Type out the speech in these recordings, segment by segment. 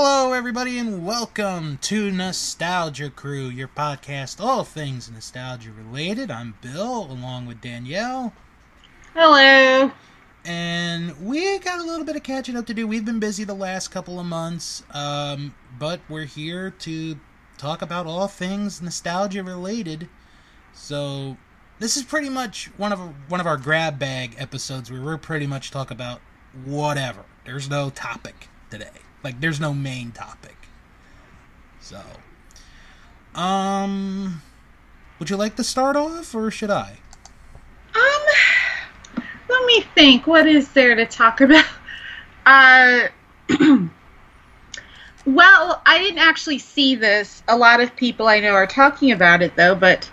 Hello, everybody, and welcome to Nostalgia Crew, your podcast, all things nostalgia related. I'm Bill, along with Danielle, Hello. and we got a little bit of catching up to do. We've been busy the last couple of months, um, but we're here to talk about all things nostalgia related. So, this is pretty much one of one of our grab bag episodes where we're pretty much talk about whatever. There's no topic today. Like there's no main topic. So, um, would you like to start off, or should I? Um, let me think. What is there to talk about? Uh, well, I didn't actually see this. A lot of people I know are talking about it though, but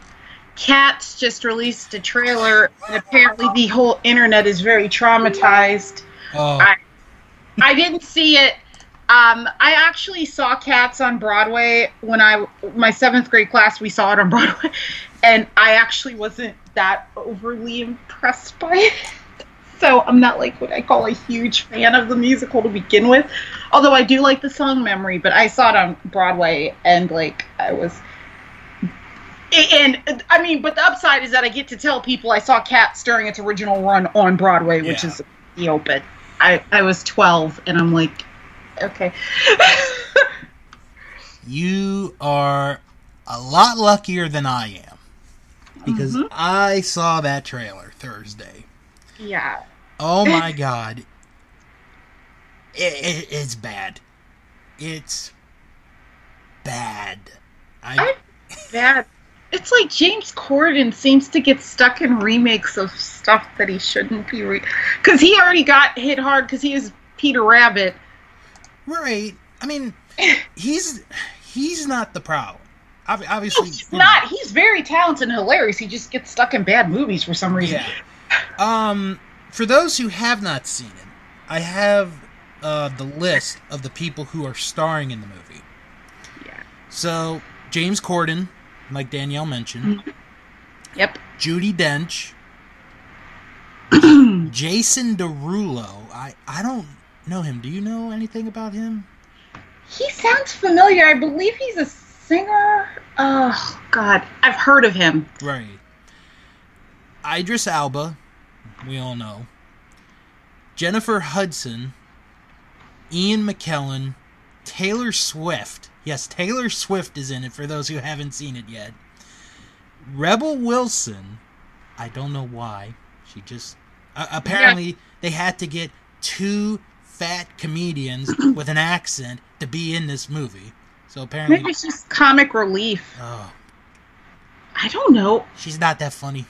Cats just released a trailer, and apparently the whole internet is very traumatized. Oh, I- I didn't see it. Um, I actually saw Cats on Broadway when I my seventh grade class. We saw it on Broadway, and I actually wasn't that overly impressed by it. So I'm not like what I call a huge fan of the musical to begin with. Although I do like the song "Memory," but I saw it on Broadway, and like I was. And I mean, but the upside is that I get to tell people I saw Cats during its original run on Broadway, which Yeah. is the open. I, I was 12 and I'm like, okay. you are a lot luckier than I am because Mhm. I saw that trailer Thursday. yeah. Oh my god. It, it, it's bad. It's bad. I, I- Bad. It's like James Corden seems to get stuck in remakes of stuff that he shouldn't be re because he already got hit hard because he is Peter Rabbit. Right. I mean, he's he's not the problem. Ob- Obviously, He's you know, not. He's very talented and hilarious. He just gets stuck in bad movies for some reason. Yeah. Um, for those who have not seen it, I have uh, the list of the people who are starring in the movie. Yeah. So James Corden, like Danielle mentioned, Yep. Judi Dench, Jason Derulo. I I don't know him. Do you know anything about him? He sounds familiar. I believe he's a singer. Oh God, I've heard of him. Right. Idris Elba, we all know. Jennifer Hudson, Ian McKellen, Taylor Swift. Yes, Taylor Swift is in it for those who haven't seen it yet. Rebel Wilson. I don't know why. She just uh, apparently they had to get two fat comedians with an accent to be in this movie. So apparently, Maybe it's just comic relief. oh, I don't know. she's not that funny.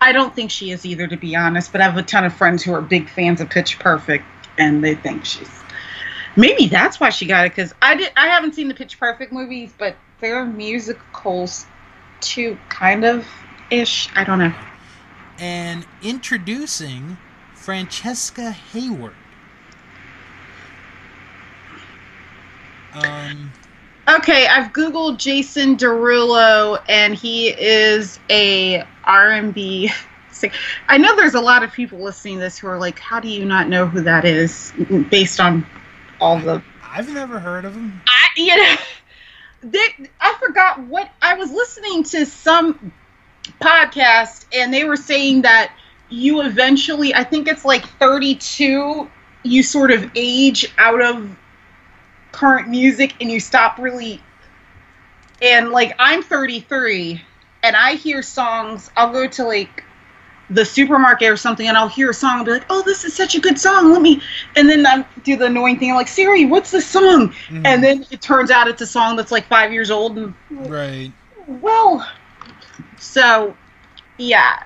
I don't think she is either, to be honest. But I have a ton of friends who are big fans of Pitch Perfect, and they think she's. Maybe that's why she got it. Because I did. I haven't seen the Pitch Perfect movies, but they're musicals, too, kind of ish. I don't know. and introducing Francesca Hayward. Um, Okay, I've googled Jason Derulo, and he is a R&B singer. I know there's a lot of people listening to this who are like, "How do you not know who that is?" Based on all the I've never heard of him. I, you know, they, I forgot what I was listening to some podcast, and they were saying that you eventually, I think it's like 32, you sort of age out of current music and you stop really. And like, I'm 33, and I hear songs, I'll go to like the supermarket or something and I'll hear a song and be like, oh, this is such a good song. Let me, and then I do the annoying thing. I'm like, Siri, what's the song? Mhm. And then it turns out it's a song that's like five years old. And right. well, so yeah,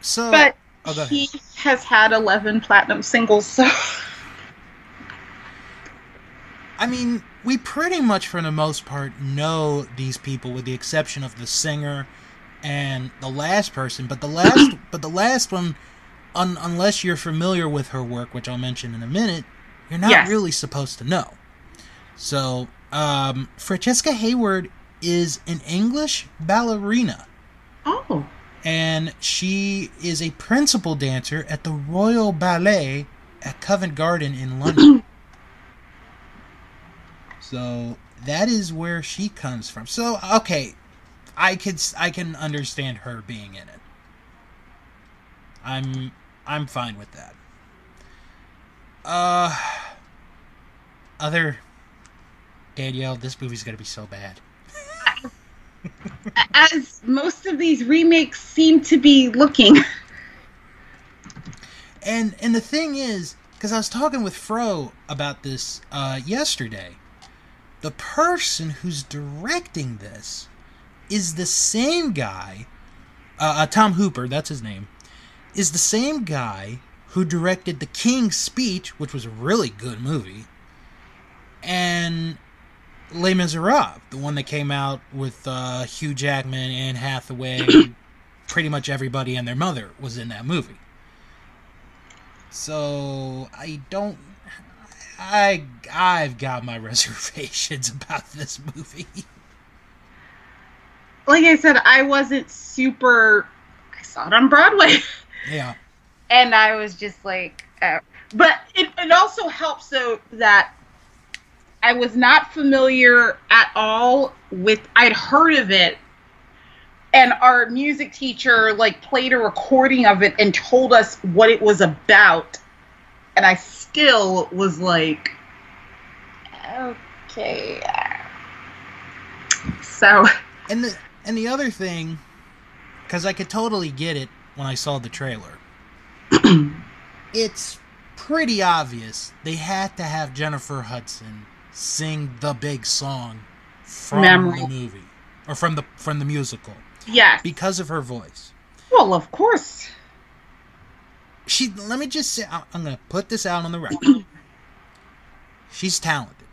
So, but oh, he has had 11 platinum singles. So I mean, we pretty much, for the most part, know these people, with the exception of the singer and the last person. But the last, but the last one, un- unless you're familiar with her work, which I'll mention in a minute, you're not Yes. really supposed to know. So, um, Francesca Hayward is an English ballerina, oh, and she is a principal dancer at the Royal Ballet at Covent Garden in London. So that is where she comes from. So okay, I could I can understand her being in it. I'm I'm fine with that. Uh other Danielle, this movie's gonna be so bad. As most of these remakes seem to be looking. And and the thing is, because I was talking with Fro about this uh, yesterday, the person who's directing this is the same guy. Uh, uh, Tom Hooper, that's his name, is the same guy who directed The King's Speech, which was a really good movie, and Les Miserables, the one that came out with uh, Hugh Jackman, Anne Hathaway, pretty much everybody and their mother was in that movie. So I don't. I I've got my reservations about this movie. Like I said, I wasn't super. I saw it on Broadway. Yeah. and I was just like, uh, but it, it also helps though that I was not familiar at all with. I'd heard of it, and our music teacher like played a recording of it and told us what it was about, and I still was like, okay. So And the and the other thing, because I could totally get it when I saw the trailer. it's pretty obvious they had to have Jennifer Hudson sing the big song from Memory. the movie or from the from the musical yes, because of her voice. well, of course. She let me just say I'm gonna put this out on the record. She's talented.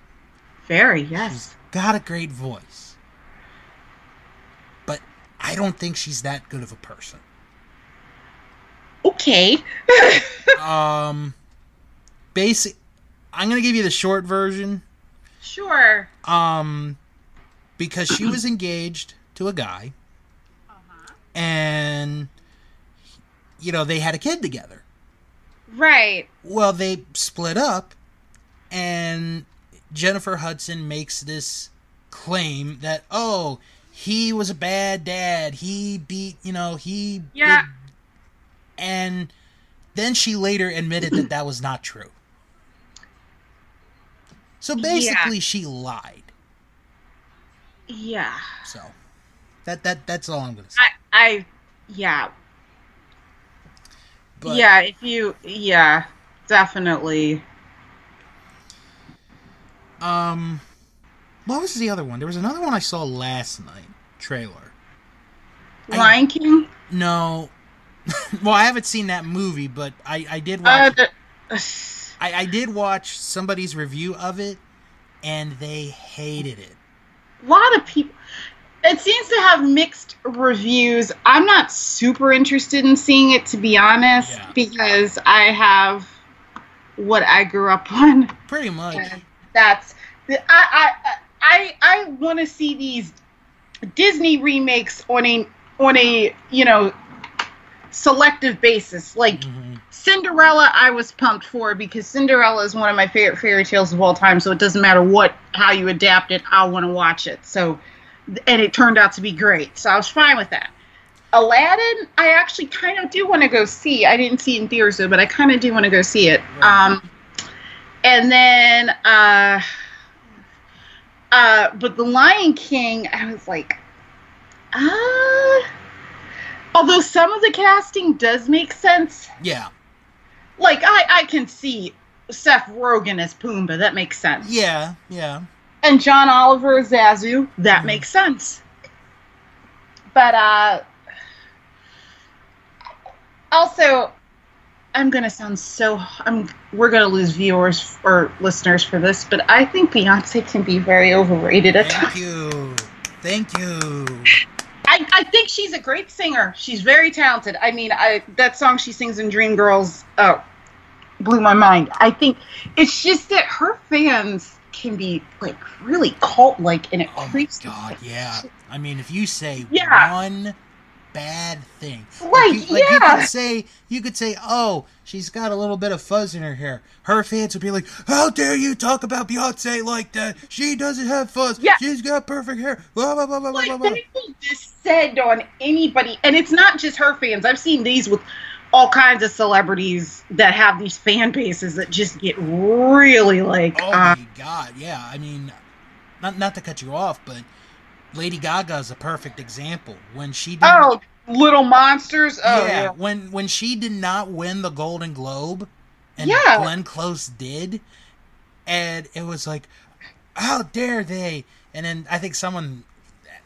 Very yes. She's got a great voice. But I don't think she's that good of a person. Okay. Um basic I'm going to give you the short version sure. um because she was engaged to a guy Uh-huh. and you know they had a kid together. Right. Well, they split up, and Jennifer Hudson makes this claim that oh, he was a bad dad. He beat you know he Yeah. did- and then she later admitted that that was not true. So basically, she lied. Yeah. So that that that's all I'm gonna say. I, I, yeah, But, yeah. If you, yeah, definitely. Um, what was the other one? There was another one I saw last night. Trailer. I- Lion King. No. well, I haven't seen that movie, but I I did Uh, watch. the, I I did watch somebody's review of it, and they hated it. a lot of people. It seems to have mixed reviews. I'm not super interested in seeing it, to be honest, Yeah. because I have what I grew up on. Pretty much. And that's I I I I want to see these Disney remakes on a on a you know selective basis. Like Mhm. Cinderella, I was pumped for because Cinderella is one of my favorite fairy tales of all time. So it doesn't matter what how you adapt it, I want to watch it. So and it turned out to be great. So I was fine with that. Aladdin, I actually kind of do want to go see. I didn't see it in theaters though, but I kind of do want to go see it. Right. Um, and then, uh, uh, but the Lion King, I was like, ah. Although some of the casting does make sense, Yeah. like I, I can see Seth Rogen as Pumbaa. That makes sense. Yeah. Yeah. And John Oliver as Zazu. That Mhm. makes sense. But uh, also, I'm gonna sound so. I'm. We're gonna lose viewers or listeners for this, but I think Beyonce can be very overrated at Thank times. you. Thank you. I, I think she's a great singer. She's very talented. I mean, I that song she sings in Dreamgirls oh, blew my mind. I think it's just that her fans can be like really cult like and it Oh my creeps me god, yeah. I mean, if you say Yeah. one bad thing. Right, you, like you could say you could say, "Oh, she's got a little bit of fuzz in her hair." Her fans would be like, "How dare you talk about Beyonce like that? She doesn't have fuzz. Yeah. She's got perfect hair." Blah blah blah blah blah like blah. blah. will descend on anybody, and it's not just her fans. I've seen these with all kinds of celebrities that have these fan bases that just get really like, Oh uh, my god, yeah. I mean, not not to cut you off, but Lady Gaga is a perfect example. When she did, oh, little monsters. Oh, yeah, yeah. when when she did not win the Golden Globe, and Yeah. Glenn Close did, and it was like, how dare they? And then I think someone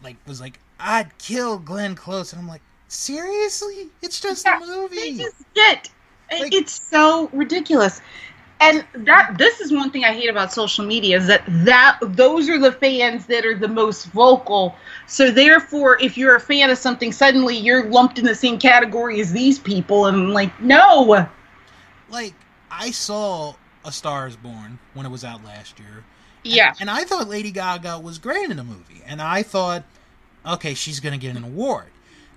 like was like, I'd kill Glenn Close, and I'm like, seriously? It's just Yeah, a movie. They just get. Like- it's so ridiculous. And that this is one thing I hate about social media is that that those are the fans that are the most vocal. So therefore, if you're a fan of something, suddenly you're lumped in the same category as these people, and I'm like, no. like I saw A Star Is Born when it was out last year. Yeah. And I thought Lady Gaga was great in the movie. And I thought, okay, she's going to get an award.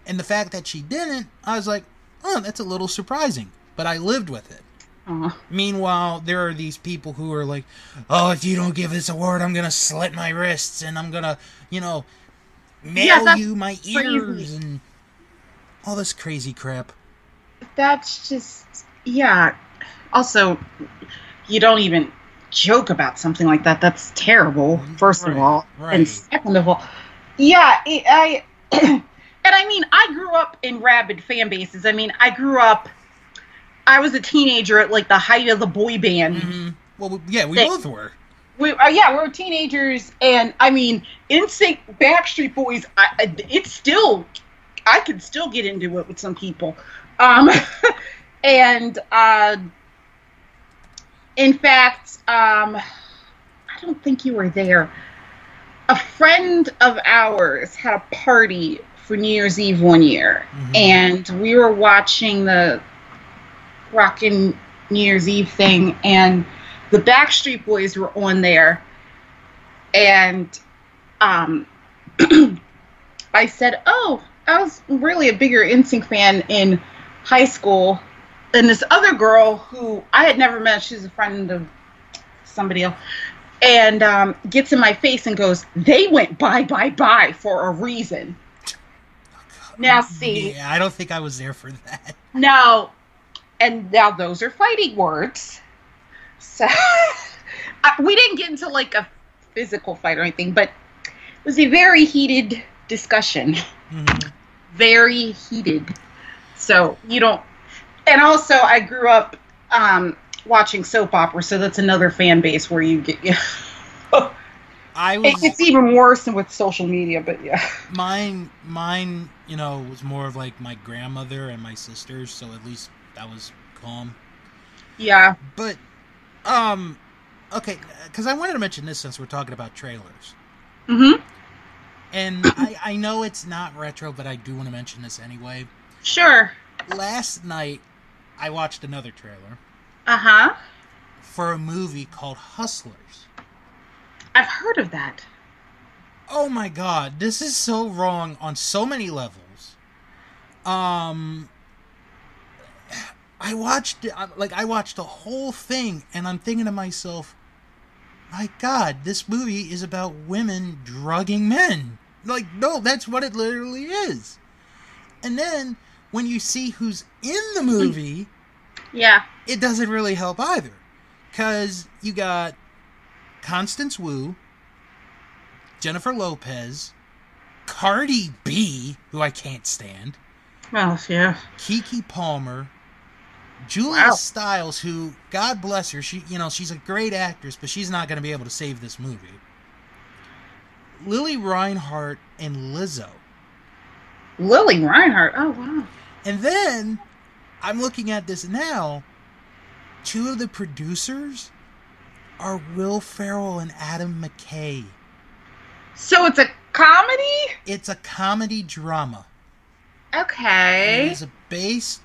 And the fact that she didn't, I was like, oh, that's a little surprising. But I lived with it. Aw. Meanwhile, there are these people who are like, oh, if you don't give this award, I'm going to slit my wrists and I'm going to, you know, mail Yeah, you my crazy. ears and all this crazy crap. That's just yeah. Also, you don't even joke about something like that. That's terrible. First of Right, all, right. and second of all, yeah, I. and I mean, I grew up in rabid fan bases. I mean, I grew up. I was a teenager at like the height of the boy band. hmm Well, yeah, we They- both were. We, uh, yeah, we were teenagers, and I mean, NSYNC, Backstreet Boys. I, I, it's still, I could still get into it with some people, um, and uh, in fact, um, I don't think you were there. A friend of ours had a party for New Year's Eve one year, Mhm. and we were watching the rockin' New Year's Eve thing, and the Backstreet Boys were on there, and um, I said, "Oh, I was really a bigger NSYNC fan in high school." And this other girl who I had never met, she's a friend of somebody else, and um, gets in my face and goes, "They went bye bye bye for a reason." Now see, Yeah, I don't think I was there for that. No. and now those are fighting words. So I, we didn't get into like a physical fight or anything, but it was a very heated discussion. Mhm. Very heated. So you don't. And also, I grew up um, watching soap opera, so that's another fan base where you get. I was it's even worse than with social media, but yeah. mine. Mine, you know, was more of like my grandmother and my sisters, so at least that was calm. Yeah. But, um, okay, because I wanted to mention this since we're talking about trailers, Mm-hmm. and I, I know it's not retro, but I do want to mention this anyway. Sure. Last night, I watched another trailer Uh huh. for a movie called Hustlers. I've heard of that. Oh my god, this is so wrong on so many levels. Um I watched like I watched the whole thing and I'm thinking to myself, my god, this movie is about women drugging men. Like no, that's what it literally is. And then when you see who's in the movie, Yeah. it doesn't really help either. Because you got Constance Wu, Jennifer Lopez, Cardi B, who I can't stand, Well, yeah. Keke Palmer, Julia Wow. Stiles, who, God bless her, she you know, she's a great actress, but she's not gonna be able to save this movie. Lili Reinhart and Lizzo. Lili Reinhart. Oh wow. And then I'm looking at this now. Two of the producers are Will Ferrell and Adam McKay. So it's a comedy? It's a comedy drama. Okay. It's based.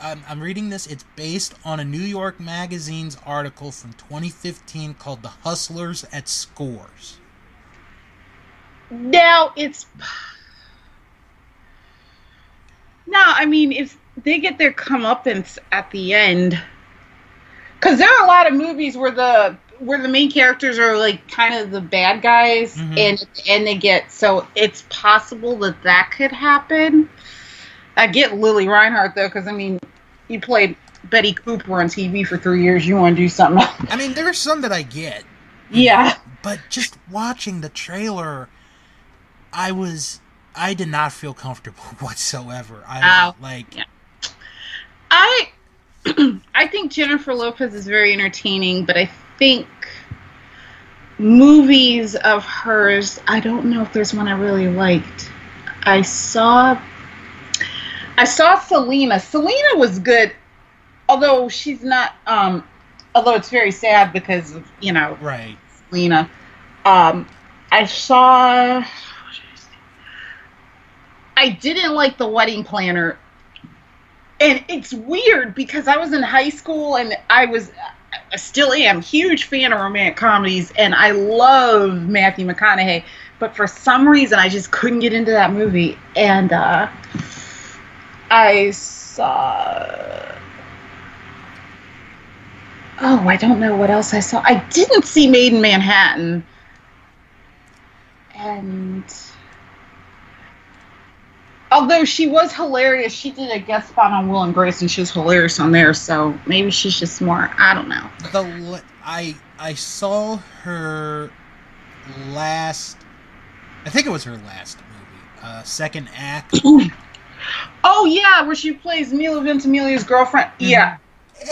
I'm, I'm reading this. It's based on a New York Magazine's article from 2015 called "The Hustlers at Scores." Now it's No, I mean if they get their comeuppance at the end, because there are a lot of movies where the where the main characters are like kind of the bad guys, Mhm. and and they get so it's possible that that could happen. I get Lili Reinhart though, because I mean, you played Betty Cooper on TV for three years. You want to do something? I mean, there are some that I get, yeah. but just watching the trailer, I was I did not feel comfortable whatsoever. I like, Yeah. I I think Jennifer Lopez is very entertaining, but I think movies of hers, I don't know if there's one I really liked. I saw I saw Selena. Selena was good, although she's not um although it's very sad because of, you know, right. Selena. Um I saw I didn't like the wedding planner. And it's weird because I was in high school and I was I still am huge fan of romantic comedies and I love Matthew McConaughey, but for some reason I just couldn't get into that movie and uh I saw Oh, I don't know what else I saw. I didn't see Maid in Manhattan. And although she was hilarious, she did a guest spot on Will and Grace, and she was hilarious on there. So maybe she's just more. I don't know. The I I saw her last. I think it was her last movie. Uh, second act. Oh yeah, where she plays Milo Ventimiglia's girlfriend. Yeah,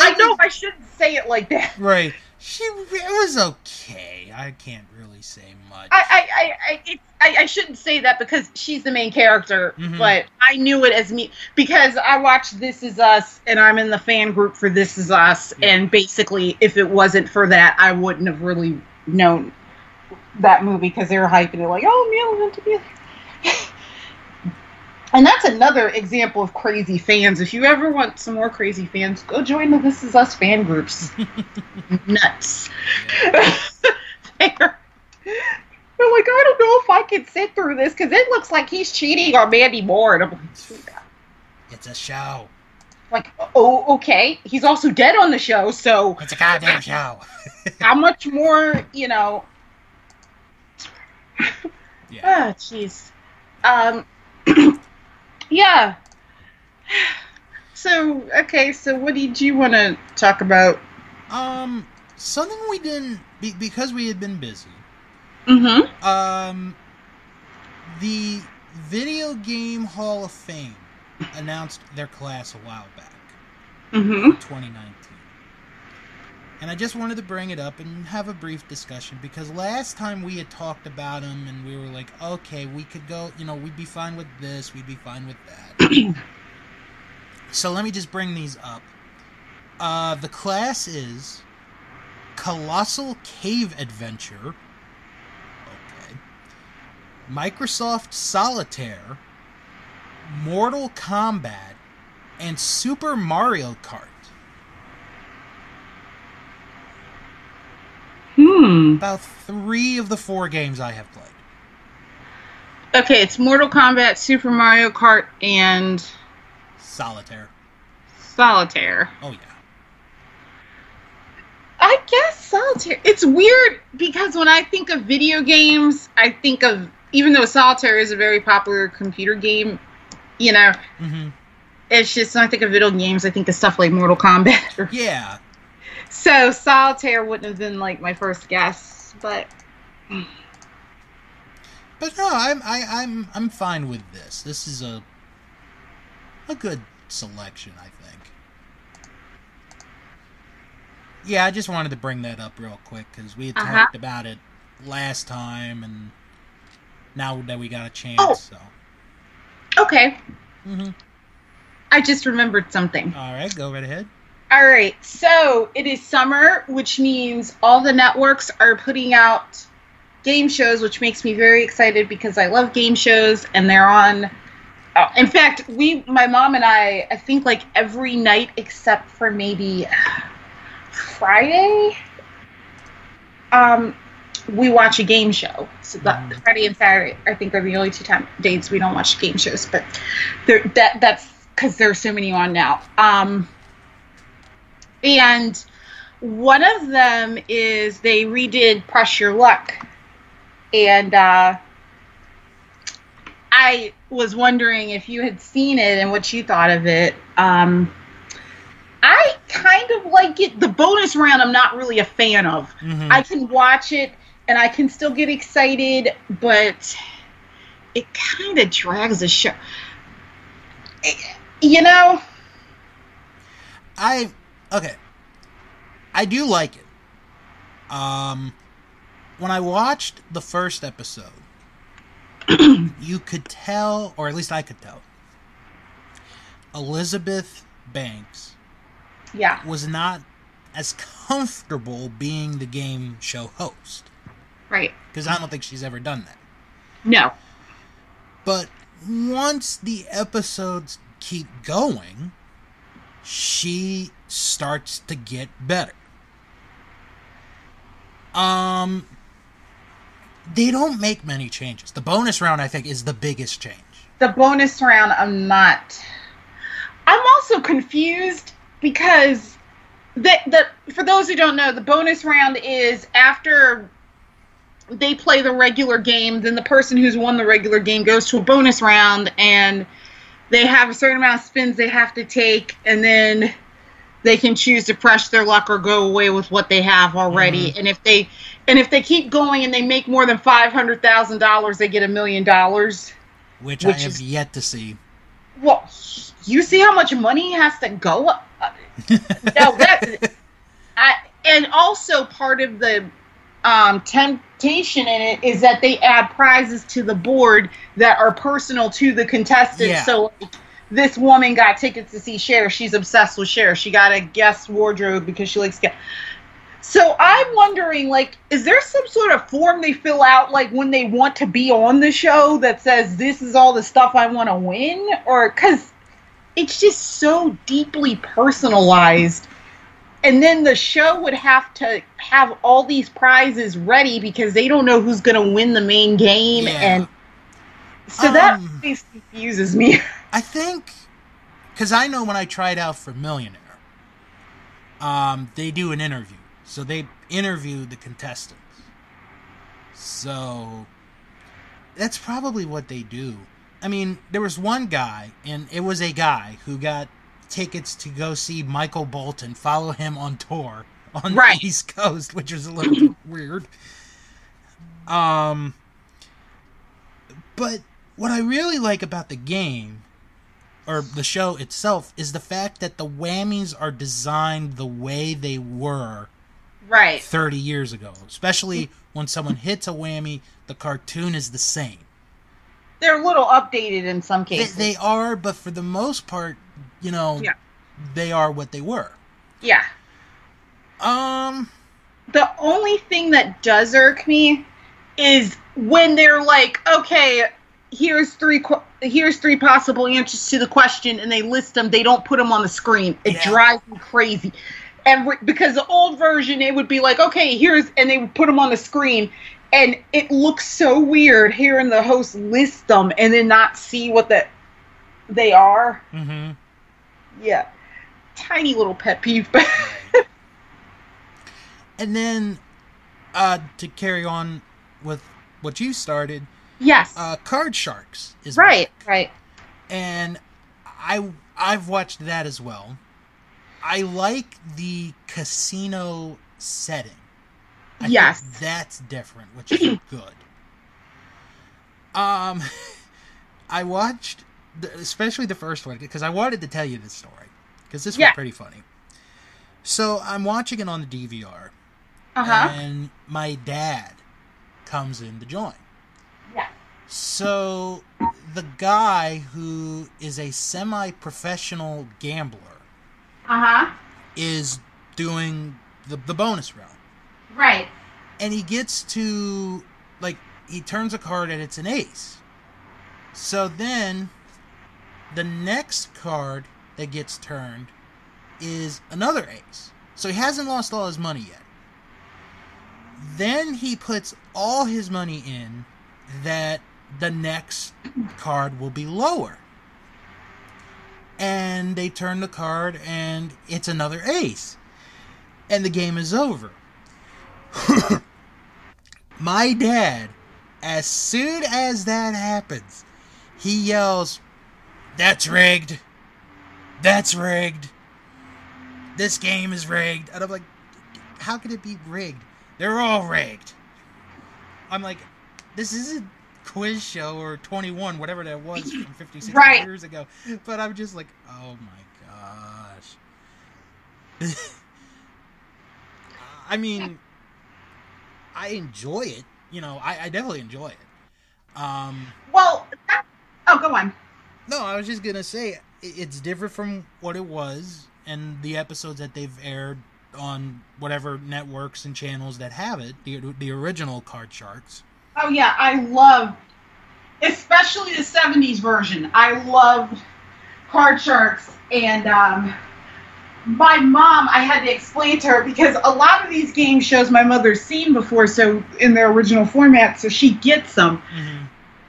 I know. I shouldn't say it like that. Right. She it was okay. I can't really say much. I I I I, it, I, I shouldn't say that because she's the main character, Mhm. but I knew it as me because I watched This Is Us and I'm in the fan group for This Is Us, Yeah. and basically, if it wasn't for that, I wouldn't have really known that movie because they were hyping it like, oh, Milo Ventimiglia. And that's another example of crazy fans. If you ever want some more crazy fans, go join the This Is Us fan groups. Nuts. they're, they're like, I don't know if I can sit through this because it looks like he's cheating on Mandy Moore. And I'm like, It's a show. like, oh, okay. He's also dead on the show, so It's a goddamn show. how much more, you know? Yeah. Ah, jeez. Um, yeah. So, okay, so what did you want to talk about? Um, something we didn't be, because we had been busy. Mm-hmm. Um, the Video Game Hall of Fame announced their class a while back, Mm-hmm. 2019. And I just wanted to bring it up and have a brief discussion because last time we had talked about them and we were like, okay, we could go, you know, we'd be fine with this, we'd be fine with that. so let me just bring these up. Uh, the class is Colossal Cave Adventure. Okay. Microsoft Solitaire, Mortal Kombat, and Super Mario Kart. Hmm. About three of the four games I have played. Okay, it's Mortal Kombat, Super Mario Kart, and Solitaire. Solitaire. Oh yeah. I guess Solitaire. It's weird because when I think of video games, I think of even though Solitaire is a very popular computer game, you know, hmm it's just when I think of video games, I think of stuff like Mortal Kombat. Yeah. So Solitaire wouldn't have been like my first guess, but But no, I'm I, I'm I'm fine with this. This is a a good selection, I think. Yeah, I just wanted to bring that up real quick because we had Uh-huh. talked about it last time, and now that we got a chance, Oh. so. okay. hmm I just remembered something. All right, go right ahead. All right, so it is summer, which means all the networks are putting out game shows, which makes me very excited because I love game shows, and they're on. Uh, in fact, we, my mom and I, I think like every night except for maybe Friday, um, we watch a game show. So that Mhm. Friday and Saturday, I think, are the only two time days we don't watch game shows. But that that's because there's so many on now. Um, and one of them is they redid Press Your Luck, and uh, I was wondering if you had seen it and what you thought of it. Um, I kind of like it. The bonus round, I'm not really a fan of. Mhm. I can watch it and I can still get excited, but it kind of drags the show. Eh, You know, I okay. I do like it. Um when I watched the first episode, you could tell, or at least I could tell, Elizabeth Banks yeah, was not as comfortable being the game show host right. because I don't think she's ever done that. No, But once the episodes keep going, she starts to get better. Um they don't make many changes. The bonus round I think is the biggest change. the bonus round, I'm not. I'm also confused because the the for those who don't know, the bonus round is after they play the regular game, then the person who's won the regular game goes to a bonus round and they have a certain amount of spins they have to take and then they can choose to press their luck or go away with what they have already. And if they and if they keep going and they make more than five hundred thousand dollars, they get a million dollars. Which, Which I have is- yet to see. Well, you see how much money has to go up. no, that I and also part of the um, temptation in it is that they add prizes to the board that are personal to the contestants. Yeah. So like, this woman got tickets to see Cher. She's obsessed with Cher. She got a guest wardrobe because she likes. So I'm wondering, like, is there some sort of form they fill out, like when they want to be on the show, that says this is all the stuff I want to win, or because it's just so deeply personalized. And then the show would have to have all these prizes ready because they don't know who's going to win the main game, Yeah. and so that Um, always confuses me. I think because I know when I tried out for Millionaire, um, they do an interview. So they interview the contestants. So that's probably what they do. I mean, there was one guy, and it was a guy who got tickets to go see Michael Bolton, follow him on tour on Right. the East Coast, which is a little weird. Um, but what I really like about the game or the show itself is the fact that the whammies are designed the way they were Right. 30 years ago. Especially when someone hits a whammy, the cartoon is the same. They're a little updated in some They, cases. they are, but for the most part, you know, Yeah. they are what they were. yeah. Um, the only thing that does irk me is when they're like, okay, here's three qu- here's three possible answers to the question, and they list them. They don't put them on the screen. It Yeah. drives me crazy. And re- because the old version, it would be like, okay, here's, and they would put them on the screen, and it looks so weird hearing the host list them and then not see what the they are. mm-hmm. Yeah, tiny little pet peeve, but and then uh, to carry on with what you started, yes, uh, Card Sharks is right, back. right. and I I've watched that as well. I like the casino setting. I think Yes. that's different, which is good. Um, I watched, the, especially the first one, because I wanted to tell you this story because this Yeah. was pretty funny. So I'm watching it on the DVR, Uh huh. and my dad comes in to join. So the guy who is a semi-professional gambler Uh huh. is doing the, the bonus round. Right. And he gets to like he turns a card and it's an ace. So then the next card that gets turned is another ace. So he hasn't lost all his money yet. Then he puts all his money in that the next card will be lower. and they turn the card and it's another ace. And the game is over. My dad, as soon as that happens, he yells, That's rigged. That's rigged. This game is rigged. And I'm like, How could it be rigged? They're all rigged. I'm like, This isn't quiz show or 21 whatever that was from 56 Right. years ago but i'm just like oh my gosh i mean i enjoy it you know i, I definitely enjoy it um Well, that, oh, go on. no i was just gonna say it's different from what it was and the episodes that they've aired on whatever networks and channels that have it the, the original card sharks Oh yeah, I love, especially the '70s version. I loved Card Sharks, and um, my mom. I had to explain to her because a lot of these game shows my mother's seen before, so in their original format, so she gets them. mm-hmm.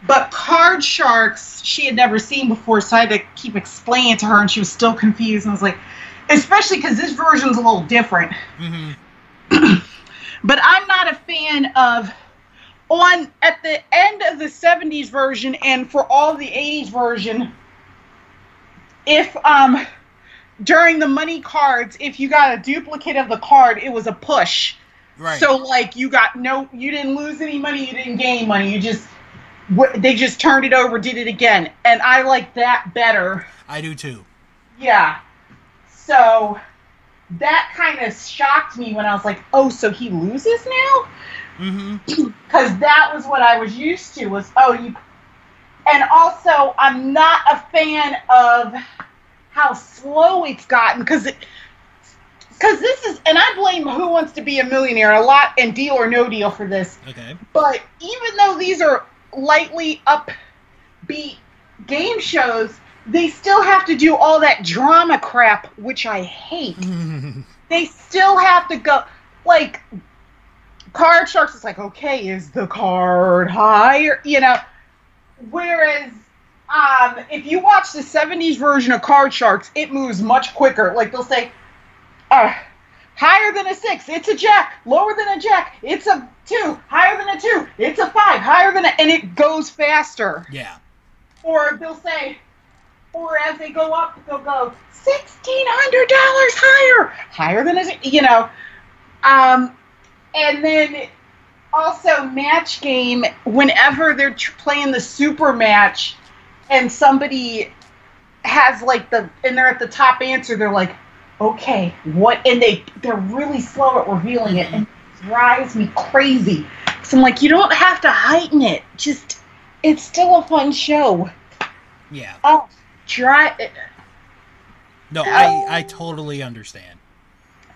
But Card Sharks, she had never seen before, so I had to keep explaining to her, and she was still confused. And I was like, especially because this version's a little different. Mm-hmm. but I'm not a fan of on at the end of the 70s version and for all the 80s version if um during the money cards if you got a duplicate of the card it was a push. Right. So like you got no you didn't lose any money you didn't gain money you just they just turned it over did it again. And i like that better. I do too. Yeah. So that kind of shocked me when i was like oh so he loses now mm-hmm. because that was what I was used to was oh you and also I'm not a fan of how slow it's gotten because it because this is and I blame Who Wants to Be a Millionaire a lot and Deal or No Deal for this. Okay. But even though these are lightly upbeat game shows they still have to do all that drama crap which I hate. They still have to go like card sharks is like okay is the card higher? You know whereas um if you watch the 70s version of card sharks it moves much quicker. Like they'll say uh higher than a six it's a jack. Lower than a jack it's a two. Higher than a two it's a five. Higher than a and it goes faster. Yeah. Or they'll say, or as they go up, they'll go sixteen hundred dollars higher, higher than a, you know, um, and then also match game. Whenever they're tr- playing the super match, and somebody has like the and they're at the top answer, they're like, okay, what? And they they're really slow at revealing it, and it drives me crazy. So I'm like, you don't have to heighten it, just it's still a fun show. yeah Oh, try it. no oh. i i totally understand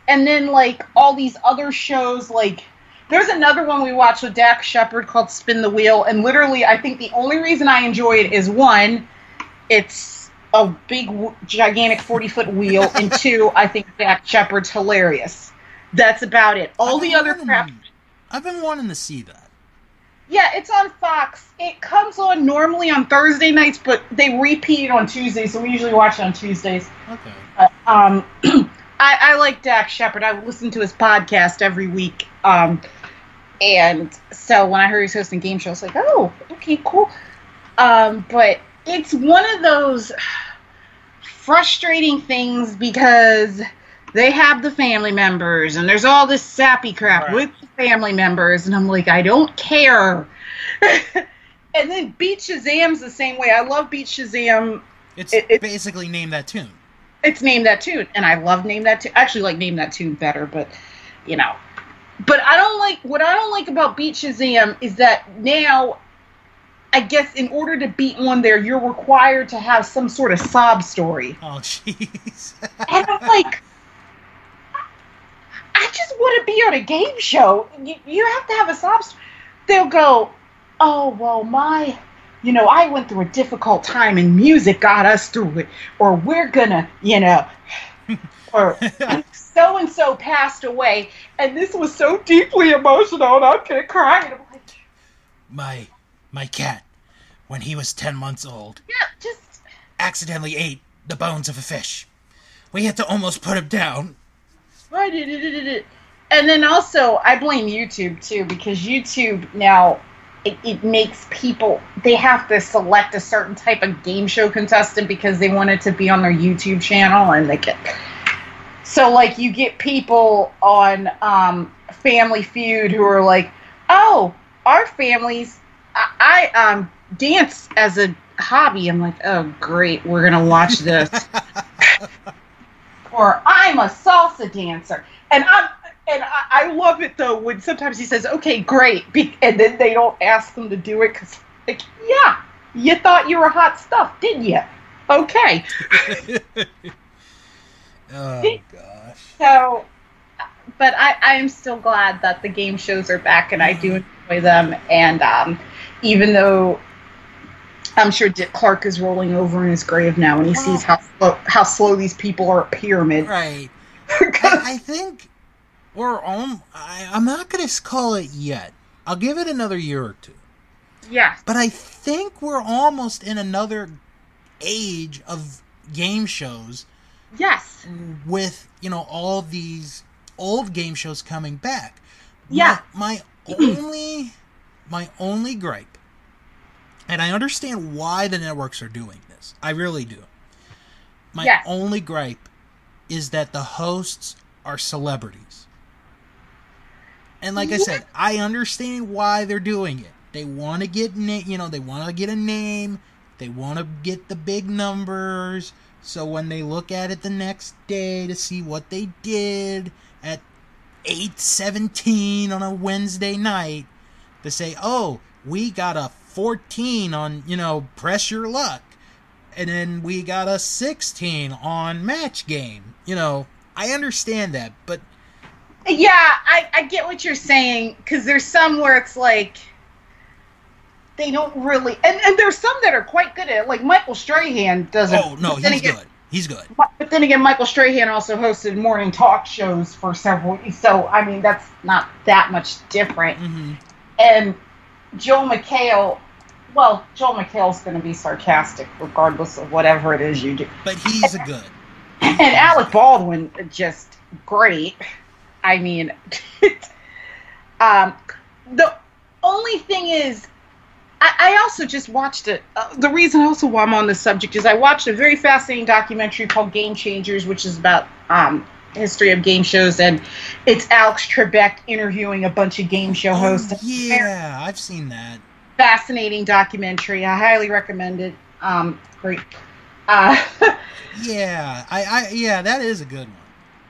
And then like all these other shows, like there's another one we watched with Dax Shepard called Spin the Wheel, and literally I think the only reason I enjoy it is one, it's a big gigantic 40 foot wheel, and two, I think Dax Shepard's hilarious. That's about it. All I've the other wanting- crap. I've been wanting to see that. Yeah, it's on Fox. It comes on normally on Thursday nights, but they repeat it on Tuesdays, so we usually watch it on Tuesdays. Okay. Uh, um, I, I like Dax Shepard. I listen to his podcast every week. Um, and so when I heard he was hosting game show, I was like, oh, okay, cool. Um, but it's one of those frustrating things because they have the family members and there's all this sappy crap Right. with the family members, and I'm like, I don't care. and then Beat Shazam's the same way. I love Beat Shazam It's It- it- basically name that tune. It's name that tune and i love name that tune actually like name that tune better but you know. But i don't like what i don't like about beat shazam is that now i guess in order to beat one there you're required to have some sort of sob story. Oh, jeez. and i'm like i just want to be on a game show. You, you have to have a sob story they'll go oh well my you know i went through a difficult time and music got us through it or we're gonna you know or so and so passed away and this was so deeply emotional and i'm gonna cry and i'm like my my cat, when he was ten months old, yeah just accidentally ate the bones of a fish. We had to almost put him down. It? And then also, I blame YouTube too because YouTube now it, it makes people they have to select a certain type of game show contestant because they want it to be on their YouTube channel and they get. So like you get people on um, Family Feud who are like, oh, our families, I, I um dance as a hobby. I'm like, oh great, we're gonna watch this. or I'm a salsa dancer, and I'm and I, I love it though when sometimes he says, "Okay, great," be- and then they don't ask them to do it because, like, yeah, you thought you were hot stuff, didn't you? Okay. oh gosh. So, but I I am still glad that the game shows are back, and I do enjoy them. And um, even though I'm sure Dick Clark is rolling over in his grave now when he sees how slow, how slow these people are at pyramid. Right. I, I think we're. Um, I, I'm not going to call it yet. I'll give it another year or two. Yeah. But I think we're almost in another age of game shows Yes. with, you know, all these old game shows coming back. Yeah. My, my only my only gripe and I understand why the networks are doing this. I really do. My Yes. only gripe is that the hosts are celebrities. And like I mm-hmm. said, I understand why they're doing it. They want to get na- you know, they want to get a name, they want to get the big numbers, so when they look at it the next day to see what they did at 8:17 on a Wednesday night, to say, "Oh, we got a 14 on, you know, press your luck." And then we got a 16 on match game. You know, I understand that, but Yeah, I, I get what you're saying because there's some where it's like they don't really, and, and there's some that are quite good at it. Like Michael Strahan doesn't. oh no, he's again- good. He's good. But then again, Michael Strahan also hosted morning talk shows for several. So I mean, that's not that much different. hmm And Joel McHale, well, Joel McHale's going to be sarcastic regardless of whatever it is you do. But he's a good. and Alec Baldwin just great. I mean, um, the only thing is, I, I also just watched it. Uh, the reason also why I'm on this subject is I watched a very fascinating documentary called Game Changers, which is about um, history of game shows, and it's Alex Trebek interviewing a bunch of game show hosts. Oh, yeah, I've seen that. Fascinating documentary. I highly recommend it. Um, great. Uh, Yeah, I, I yeah, that is a good one.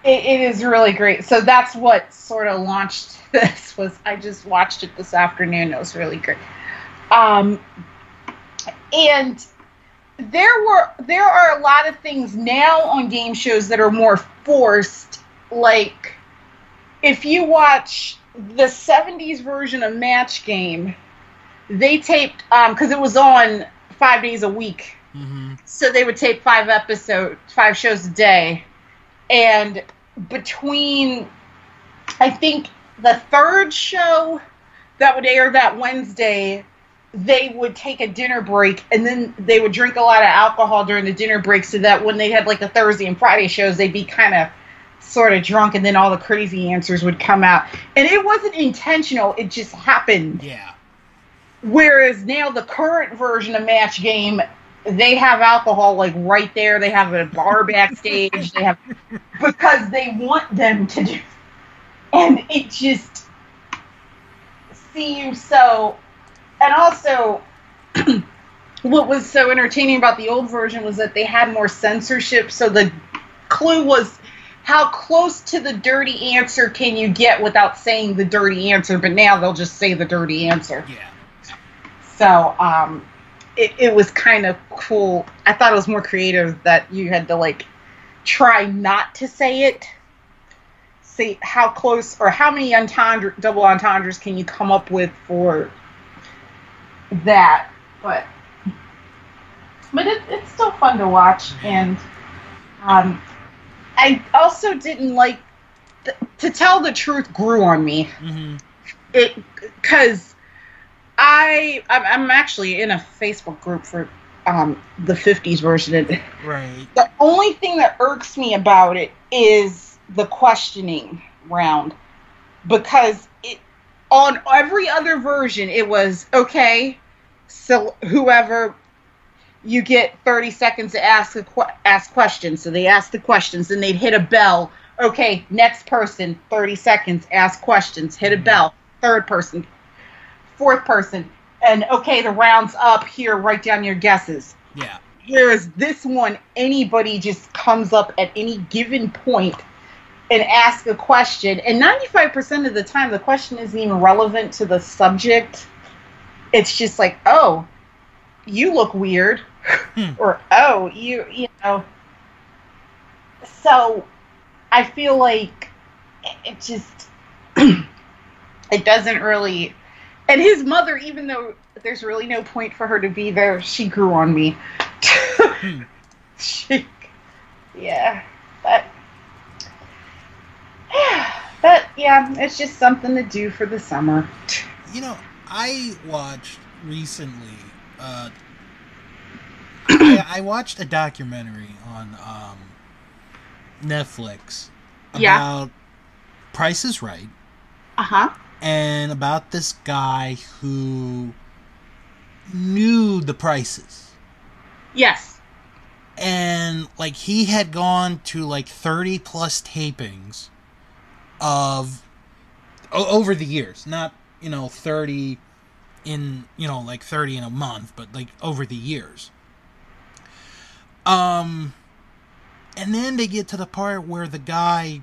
It, it is really great. So that's what sort of launched this. Was I just watched it this afternoon? It was really great. Um, and there were there are a lot of things now on game shows that are more forced. Like if you watch the '70s version of Match Game, they taped because it was on five days a week hmm so they would tape five episodes, five shows a day, and between, I think the third show that would air that Wednesday, they would take a dinner break, and then they would drink a lot of alcohol during the dinner break, so that when they had like the Thursday and Friday shows, they'd be kind of sort of drunk, and then all the crazy answers would come out, and it wasn't intentional; it just happened. Yeah. Whereas now the current version of Match Game, they have alcohol like right there. They have a bar backstage. they have because they want them to do, and it just see you so. And also, what was so entertaining about the old version was that they had more censorship. So the clue was how close to the dirty answer can you get without saying the dirty answer. But now they'll just say the dirty answer. Yeah. So um, it, it was kind of cool. I thought it was more creative that you had to like try not to say it. See how close or how many entendre, double entendres can you come up with for that? But but it, it's still fun to watch, and um, I also didn't like. th- to tell the truth, grew on me hmm it because I I'm, I'm actually in a Facebook group for um, the 50s version. Right. The only thing that irks me about it is the questioning round. Because it on every other version it was okay so whoever you get 30 seconds to ask a que- ask questions. So they ask the questions and they'd hit a bell. Okay next person 30 seconds ask questions hit a bell. Third person fourth person and okay the round's up here write down your guesses Yeah. Whereas this one, anybody just comes up at any given point and asks a question, and 95% of the time, the question isn't even relevant to the subject. It's just like, oh, you look weird, Hmm. or oh, you, you know. So, I feel like it just, it doesn't really. And his mother, even though there's really no point for her to be there, she grew on me. Hmm. she, yeah, but, but yeah, it's just something to do for the summer. You know, I watched recently. Uh, I, I watched a documentary on um, Netflix Yeah. about Price is Right Uh huh. And about this guy who knew the prices. Yes. and like he had gone to like 30 plus tapings of o- over the years not you know 30 in you know like 30 in a month but like over the years um and then they get to the part where the guy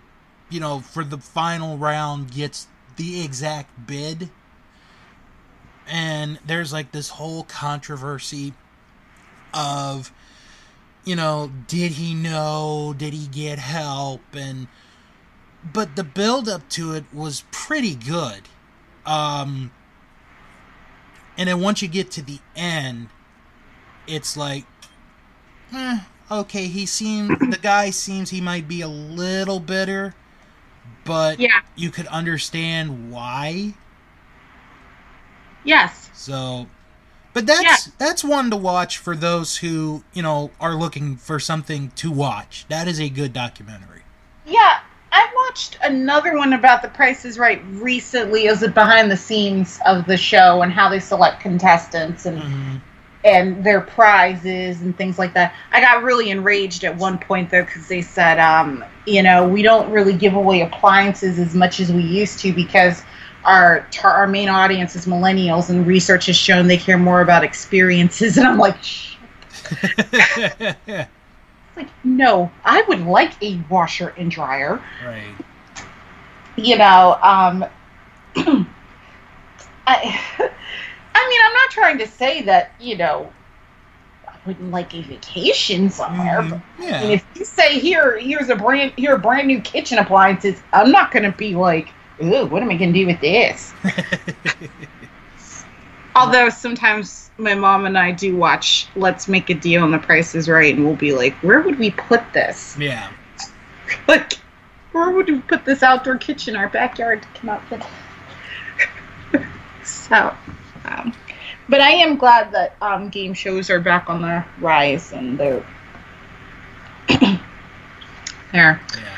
you know for the final round gets the exact bid. And there's like this whole controversy of you know did he know? Did he get help? And but the build up to it was pretty good. Um and then once you get to the end it's like eh, okay he seems the guy seems he might be a little bitter but Yeah. you could understand why Yes. so, but that's that's one to watch for those who you know are looking for something to watch. That is a good documentary. Yeah. I watched another one about the Price is Right recently as a behind the scenes of the show and how they select contestants and Mm-hmm. And their prizes and things like that. I got really enraged at one point though because they said, um, you know, we don't really give away appliances as much as we used to because our tar- our main audience is millennials, and research has shown they care more about experiences. And I'm like, Shh. like, no, I would like a washer and dryer right. you know, um, I, I mean, I'm not trying to say that, you know, I wouldn't like a vacation somewhere. Mhm. But I mean, if you say here, here's a brand, here are brand new kitchen appliances, I'm not going to be like, ooh, what am I going to do with this? Although sometimes my mom and I do watch Let's Make a Deal and the Price is Right, and we'll be like, where would we put this? yeah. Like, where would we put this outdoor kitchen, our backyard to come out so, but I am glad that um, game shows are back on the rise and they're there. Yeah.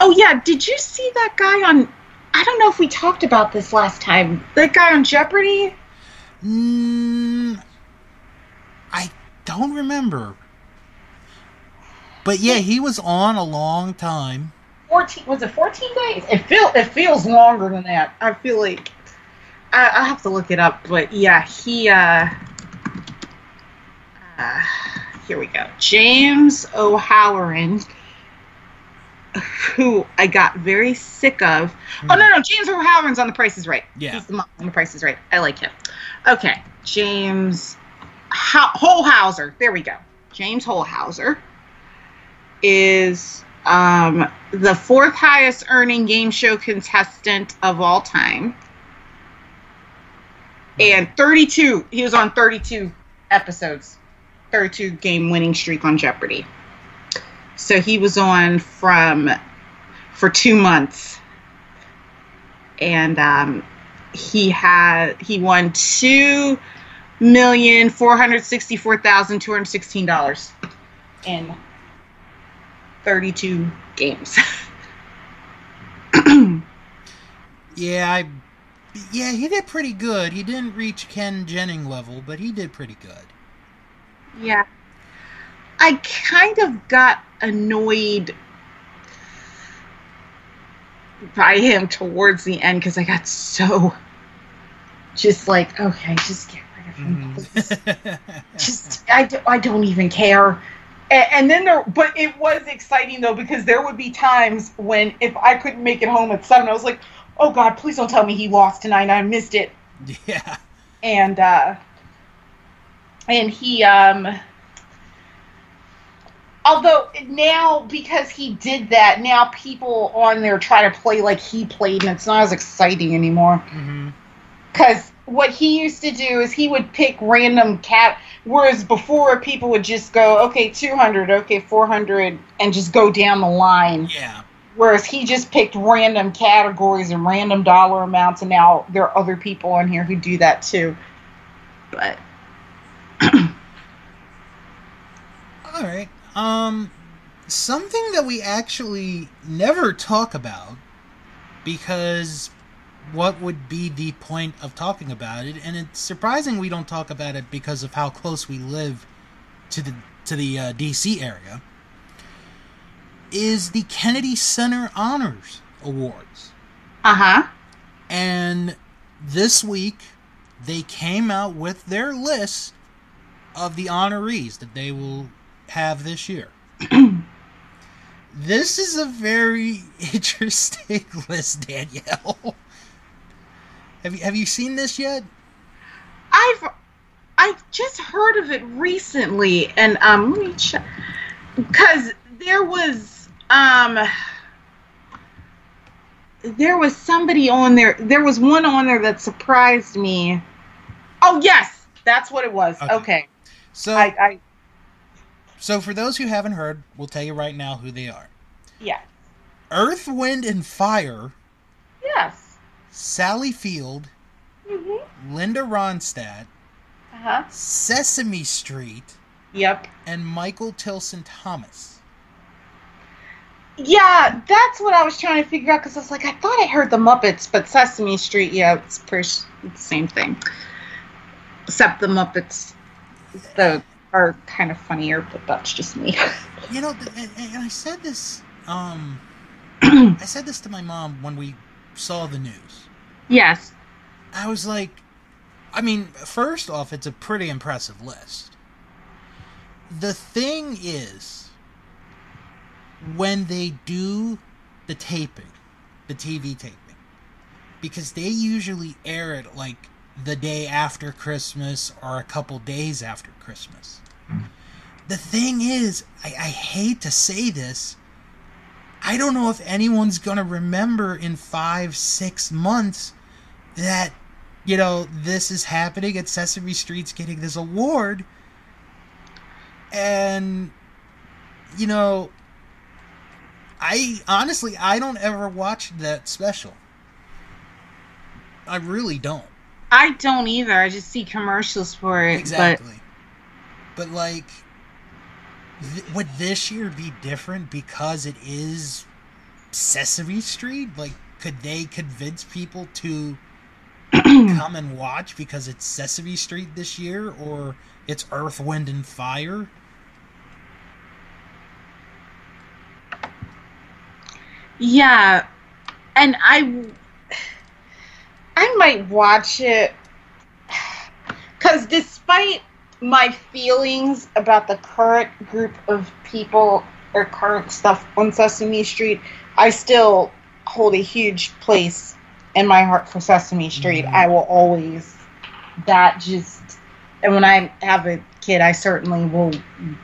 Oh yeah, did you see that guy on? I don't know if we talked about this last time. That guy on Jeopardy. Mm, I don't remember. But yeah, he was on a long time. Fourteen was it fourteen days? It feel it feels longer than that. I feel like I, I have to look it up, but yeah, he. uh uh, here we go. James O'Halloran, who I got very sick of. Oh no, no, James O'Halloran's on The Price Is Right. Yeah. he's the mom on The Price Is Right. I like him. Okay, James Ho- Holzhauer. There we go. James Holzhauer is um, the fourth highest earning game show contestant of all time. And 32, he was on 32 episodes, 32 game winning streak on Jeopardy. So he was on from for two months. And um, he had he won two million four hundred sixty four thousand two hundred sixteen dollars in thirty two games. Yeah, I. Yeah, he did pretty good. He didn't reach Ken Jennings level, but he did pretty good. yeah, I kind of got annoyed by him towards the end because I got so just like okay, just get rid of him. Mm-hmm. please. just I, do, I don't even care and, and then there but it was exciting though because there would be times when if i couldn't make it home at seven i was like oh god please don't tell me he lost tonight i missed it yeah. and uh and he um although now because he did that now people on there try to play like he played and it's not as exciting anymore Mm-hmm. because what he used to do is he would pick random cat whereas before people would just go okay 200 okay 400 and just go down the line Yeah. Whereas he just picked random categories and random dollar amounts and now there are other people on here who do that too but All right. Um, something that we actually never talk about because what would be the point of talking about it? And it's surprising we don't talk about it because of how close we live to the to the uh, DC area. Is the Kennedy Center Honors Awards. uh-huh And this week, they came out with their list of the honorees that they will have this year. this is a very interesting list, Danielle. have you have you seen this yet? I've I just heard of it recently, and um, let me check because there was um there was somebody on there. There was one on there that surprised me. Oh yes, that's what it was. Okay. Okay, So I, I so for those who haven't heard, we'll tell you right now who they are. yeah Earth, Wind and Fire, yes. Sally Field, Mhm. Linda Ronstadt, Uh huh. Sesame Street, Yep. and Michael Tilson Thomas. Yeah, that's what I was trying to figure out because I was like, I thought I heard the Muppets, but Sesame Street, yeah, it's pretty it's the same thing. Except the Muppets, the are kind of funnier, but that's just me. You know, and, and I said this. Um, I said this to my mom when we saw the news. yes. I was like, I mean, first off, it's a pretty impressive list. The thing is, when they do the taping, the TV taping, because they usually air it like the day after Christmas or a couple days after Christmas. The thing is, I, I hate to say this, I don't know if anyone's gonna remember in five, six months that you know this is happening at Sesame Street's getting this award, and you know, I honestly I don't ever watch that special. I really don't. I don't either. I just see commercials for it. Exactly. But, like, th- would this year be different because it is Sesame Street? Like, could they convince people to come and watch because it's Sesame Street this year or it's Earth, Wind, and Fire? Yeah, and I, I might watch it because despite my feelings about the current group of people or current stuff on Sesame Street, I still hold a huge place in my heart for Sesame Street. Mhm. I will always. That just, and when I have a kid, I certainly will.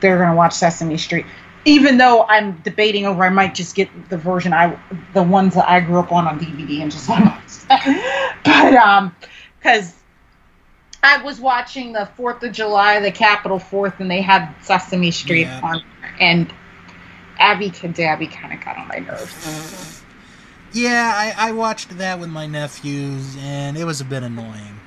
They're gonna watch Sesame Street, even though I'm debating over. I might just get the version I, the ones that I grew up on on DVD and just watch. but um, because I was watching the Fourth of July, the Capitol Fourth, and they had Sesame Street Yeah. on, and Abby Cadabby kind of got on my nerves. Yeah, I, I watched that with my nephews and it was a bit annoying.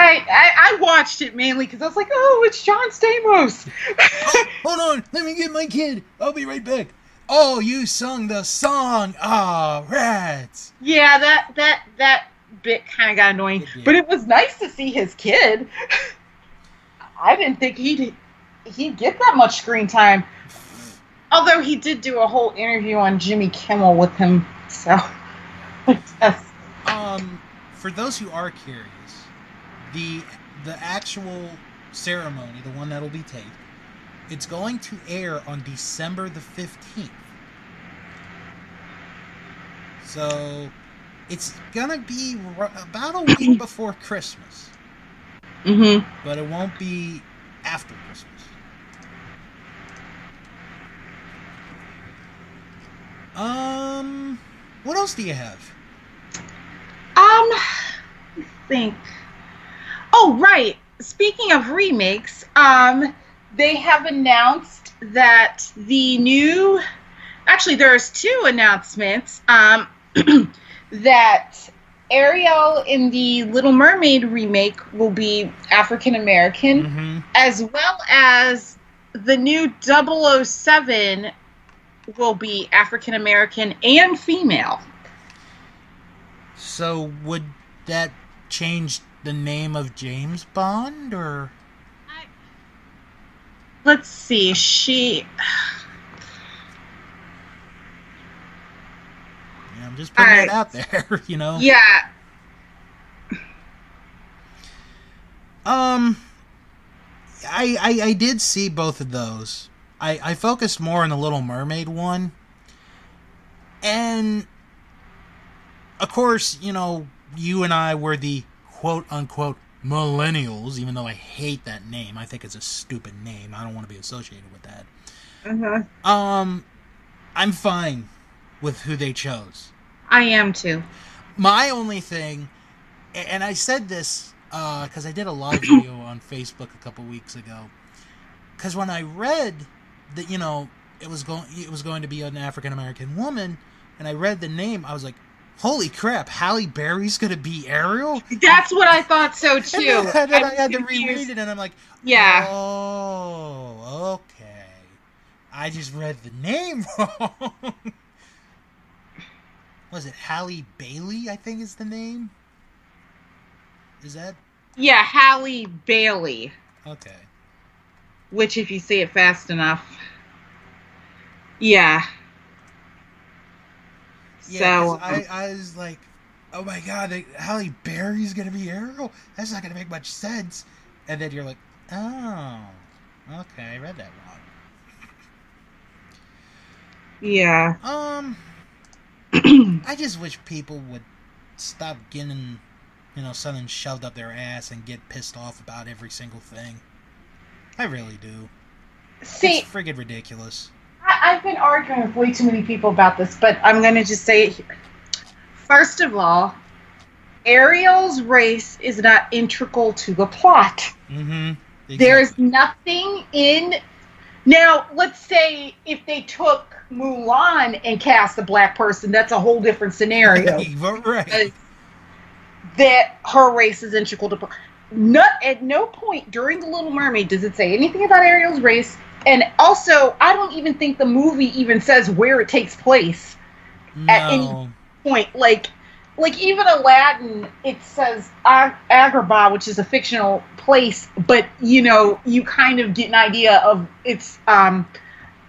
I, I, I watched it mainly because I was like, oh, it's John Stamos. oh, hold on, let me get my kid. I'll be right back. Oh, you sung the song. Ah, oh, rats. Yeah, that that that bit kind of got annoying, but it was nice to see his kid. I didn't think he'd he'd get that much screen time. Although he did do a whole interview on Jimmy Kimmel with him, so. um, for those who are curious, the the actual ceremony, the one that'll be taped, it's going to air on December the fifteenth. So, it's gonna be r- about a week before Christmas. Mm-hmm. But it won't be after Christmas. Um, what else do you have? Um, think. Oh, right. Speaking of remakes, um, they have announced that the new. Actually, there's two announcements. Um, that Ariel in the Little Mermaid remake will be African American, mm-hmm. as well as the new 007 will be African American and female. So would that change the name of James Bond or I... Let's see. She Yeah, I'm just putting right. it out there, you know. Yeah. Um I, I I did see both of those. I, I focused more on the Little Mermaid one. And of course, you know, you and I were the quote unquote millennials, even though I hate that name. I think it's a stupid name. I don't want to be associated with that. Uh-huh. Um I'm fine with who they chose. I am too. My only thing and I said this because uh, I did a live video on Facebook a couple weeks ago. Because when I read that you know it was going it was going to be an African American woman, and I read the name, I was like, "Holy crap! Halle Berry's gonna be Ariel." That's what I thought so too. And then, and then I had confused. to reread it, and I'm like, "Yeah, oh, okay." I just read the name wrong. Was it Halle Bailey? I think is the name. Is that? Yeah, Halle Bailey. Okay. Which, if you say it fast enough, yeah. Yeah, so I, I was like, oh my god, Halle Berry's gonna be Ariel. That's not gonna make much sense. And then you're like, oh, okay, I read that wrong. Yeah. Um, I just wish people would stop getting, you know, something shoved up their ass and get pissed off about every single thing. I really do. See, it's friggin' ridiculous. I, have been arguing with way too many people about this, but I'm going to just say it here. First of all, Ariel's race is not integral to the plot. Mm-hmm. Exactly. There's nothing in. Now, let's say if they took Mulan and cast a black person, that's a whole different scenario. right. That her race is integral to. Not at no point during the Little Mermaid does it say anything about Ariel's race, and also I don't even think the movie even says where it takes place no. at any point. Like, like even Aladdin, it says Ag- Agrabah, which is a fictional place, but you know you kind of get an idea of its um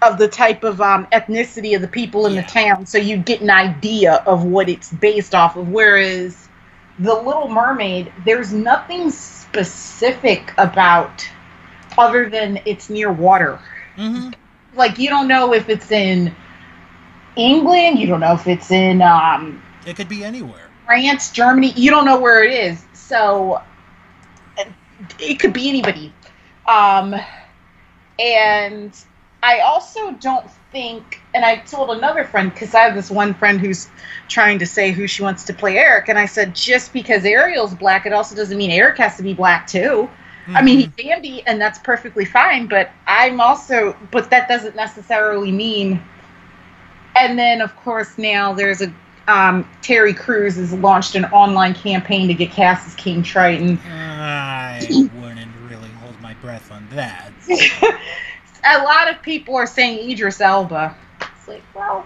of the type of um, ethnicity of the people in yeah. the town, so you get an idea of what it's based off of. Whereas the Little Mermaid, there's nothing specific about other than it's near water. Mm-hmm. Like you don't know if it's in England, you don't know if it's in um, it could be anywhere. France, Germany, you don't know where it is. So it could be anybody. Um, and I also don't think, and I told another friend because I have this one friend who's trying to say who she wants to play Eric, and I said just because Ariel's black, it also doesn't mean Eric has to be black too. Mm-hmm. I mean, he mm-hmm. can be, and that's perfectly fine. But I'm also, but that doesn't necessarily mean. And then, of course, now there's a um, Terry Crews has launched an online campaign to get cast as King Triton. Uh, wouldn't really hold my breath on that. a lot of people are saying Idris Elba. It's like, well,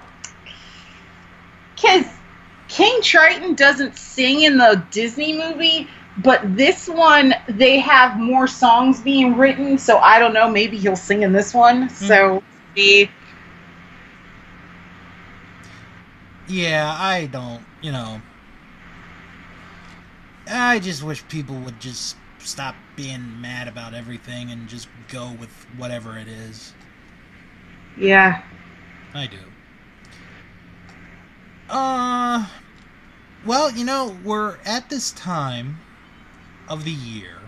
because King Triton doesn't sing in the Disney movie, but this one they have more songs being written, so I don't know. Maybe he'll sing in this one. Mm-hmm. So the Yeah, I don't, you know. I just wish people would just stop being mad about everything and just go with whatever it is. yeah, I do. Uh, well, you know, we're at this time of the year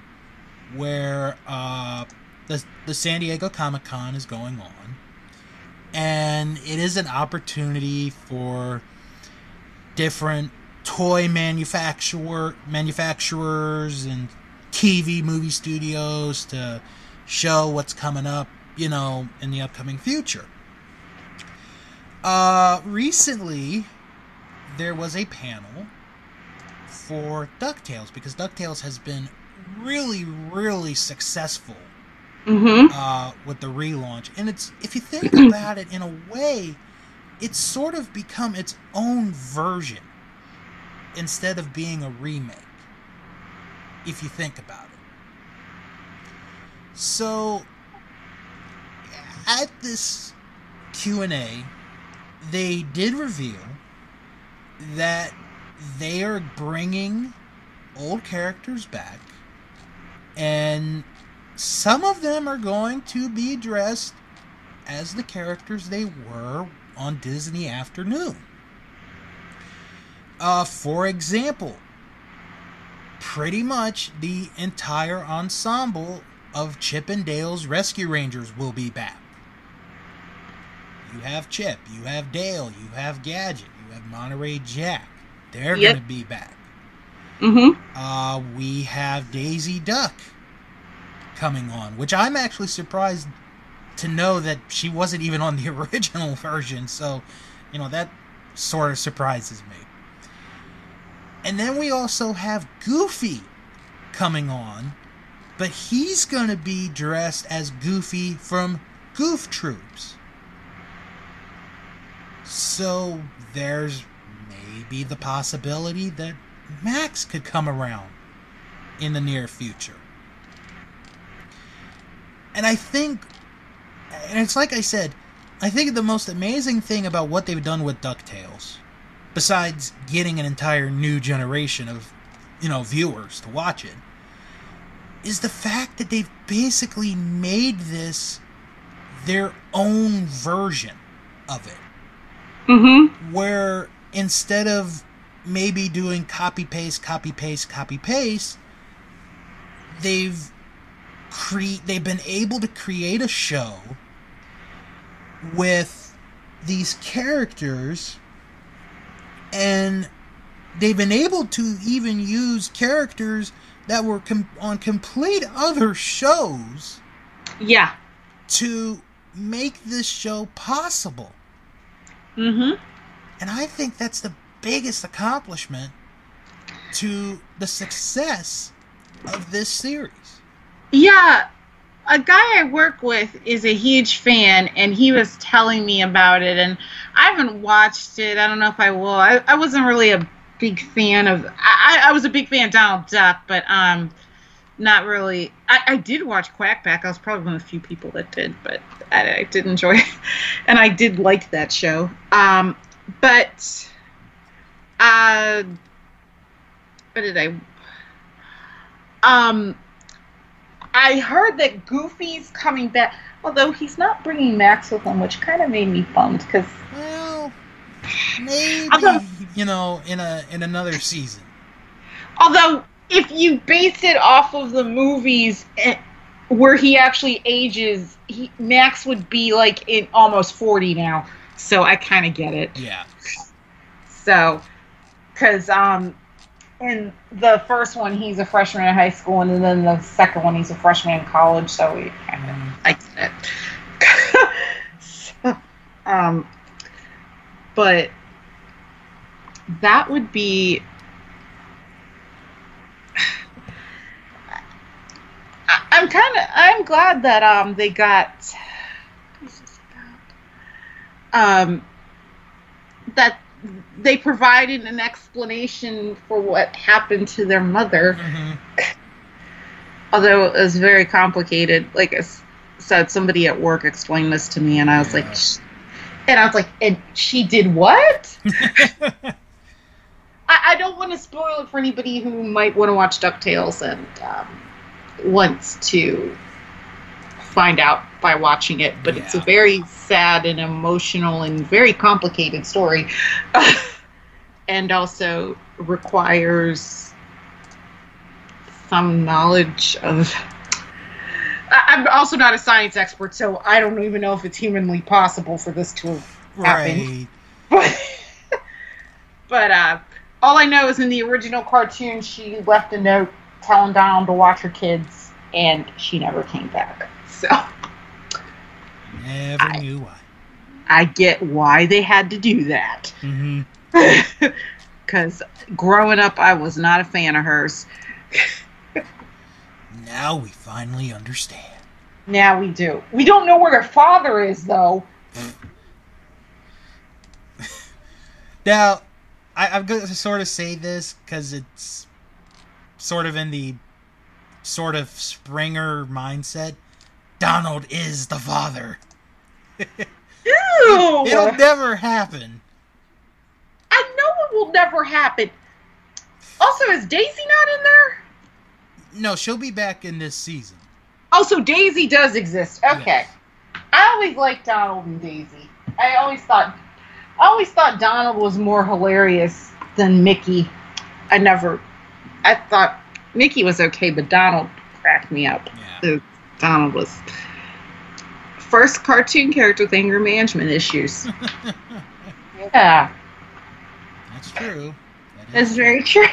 where uh, the the San Diego Comic Con is going on, and it is an opportunity for different toy manufacturer manufacturers and TV movie studios to show what's coming up, you know, in the upcoming future. Uh, recently, there was a panel for DuckTales because DuckTales has been really, really successful mm-hmm. uh, with the relaunch. And it's, if you think about it in a way, it's sort of become its own version instead of being a remake. If you think about it. So, at this Q&A, they did reveal that they are bringing old characters back and some of them are going to be dressed as the characters they were on Disney Afternoon. Uh, for example, pretty much the entire ensemble of Chip and Dale's Rescue Rangers will be back. You have Chip, you have Dale, you have Gadget, you have Monterey Jack. They're Yep. going to be back. Mm-hmm. Uh, we have Daisy Duck coming on, which I'm actually surprised to know that she wasn't even on the original version. So, you know, that sort of surprises me. And then we also have Goofy coming on, but he's going to be dressed as Goofy from Goof Troops. So there's maybe the possibility that Max could come around in the near future. And I think, and it's like I said, I think the most amazing thing about what they've done with DuckTales, besides getting an entire new generation of, you know, viewers to watch it, is the fact that they've basically made this their own version of it Mm-hmm. where instead of maybe doing copy paste copy paste copy paste they've cre- they've been able to create a show with these characters and they've been able to even use characters that were com- on complete other shows Yeah. to make this show possible Mm-hmm. And I think that's the biggest accomplishment to the success of this series. Yeah, a guy I work with is a huge fan, and he was telling me about it. And I haven't watched it. I don't know if I will. I, I wasn't really a big fan of. I, I was a big fan of Donald Duck, but um, not really. I, I did watch Quack Pack. I was probably one of the few people that did, but I, I did enjoy it, and I did like that show. Um, but uh, what did I? Um. I heard that Goofy's coming back, although he's not bringing Max with him, which kind of made me bummed because Well, maybe Although- you know, in a in another season. although if you base it off of the movies eh, where he actually ages, he, Max would be like in almost forty now. So I kind of get it. Yeah. So, because um, in the first one he's a freshman in high school, and then the second one he's a freshman in college. So we kind of Mm, I get it. so, um, but that would be. I'm kind of I'm glad that um they got what is this about? Um that they provided an explanation for what happened to their mother, hmm although it was very complicated. Like I said, somebody at work explained this to me, and I was Yeah. like, "Sh-" and I was like, and she did what? I, I don't want to spoil it for anybody who might want to watch DuckTales and um, wants to find out by watching it. But it's a very sad and emotional and very complicated story. and also requires some knowledge of. I'm also not a science expert, so I don't even know if it's humanly possible for this to have happened right. but but uh, all I know is in the original cartoon, she left a note telling Donald to watch her kids, and she never came back. So Never I- knew why. I get why they had to do that. Mm-hmm. Because growing up, I was not a fan of hers. Now we finally understand. Now we do. We don't know where her father is, though. Now, I, I'm going to sort of say this because it's sort of in the sort of Springer mindset. Donald is the father. Ew! It'll never happen. I know it will never happen. Also, is Daisy not in there? No, she'll be back in this season. Oh, so Daisy does exist. Okay. Yes. I always liked Donald and Daisy. I always thought I always thought Donald was more hilarious than Mickey. I never I thought Mickey was okay, but Donald cracked me up. Yeah. Uh, Donald was first cartoon character with anger management issues. yeah. That's true. That That's very true.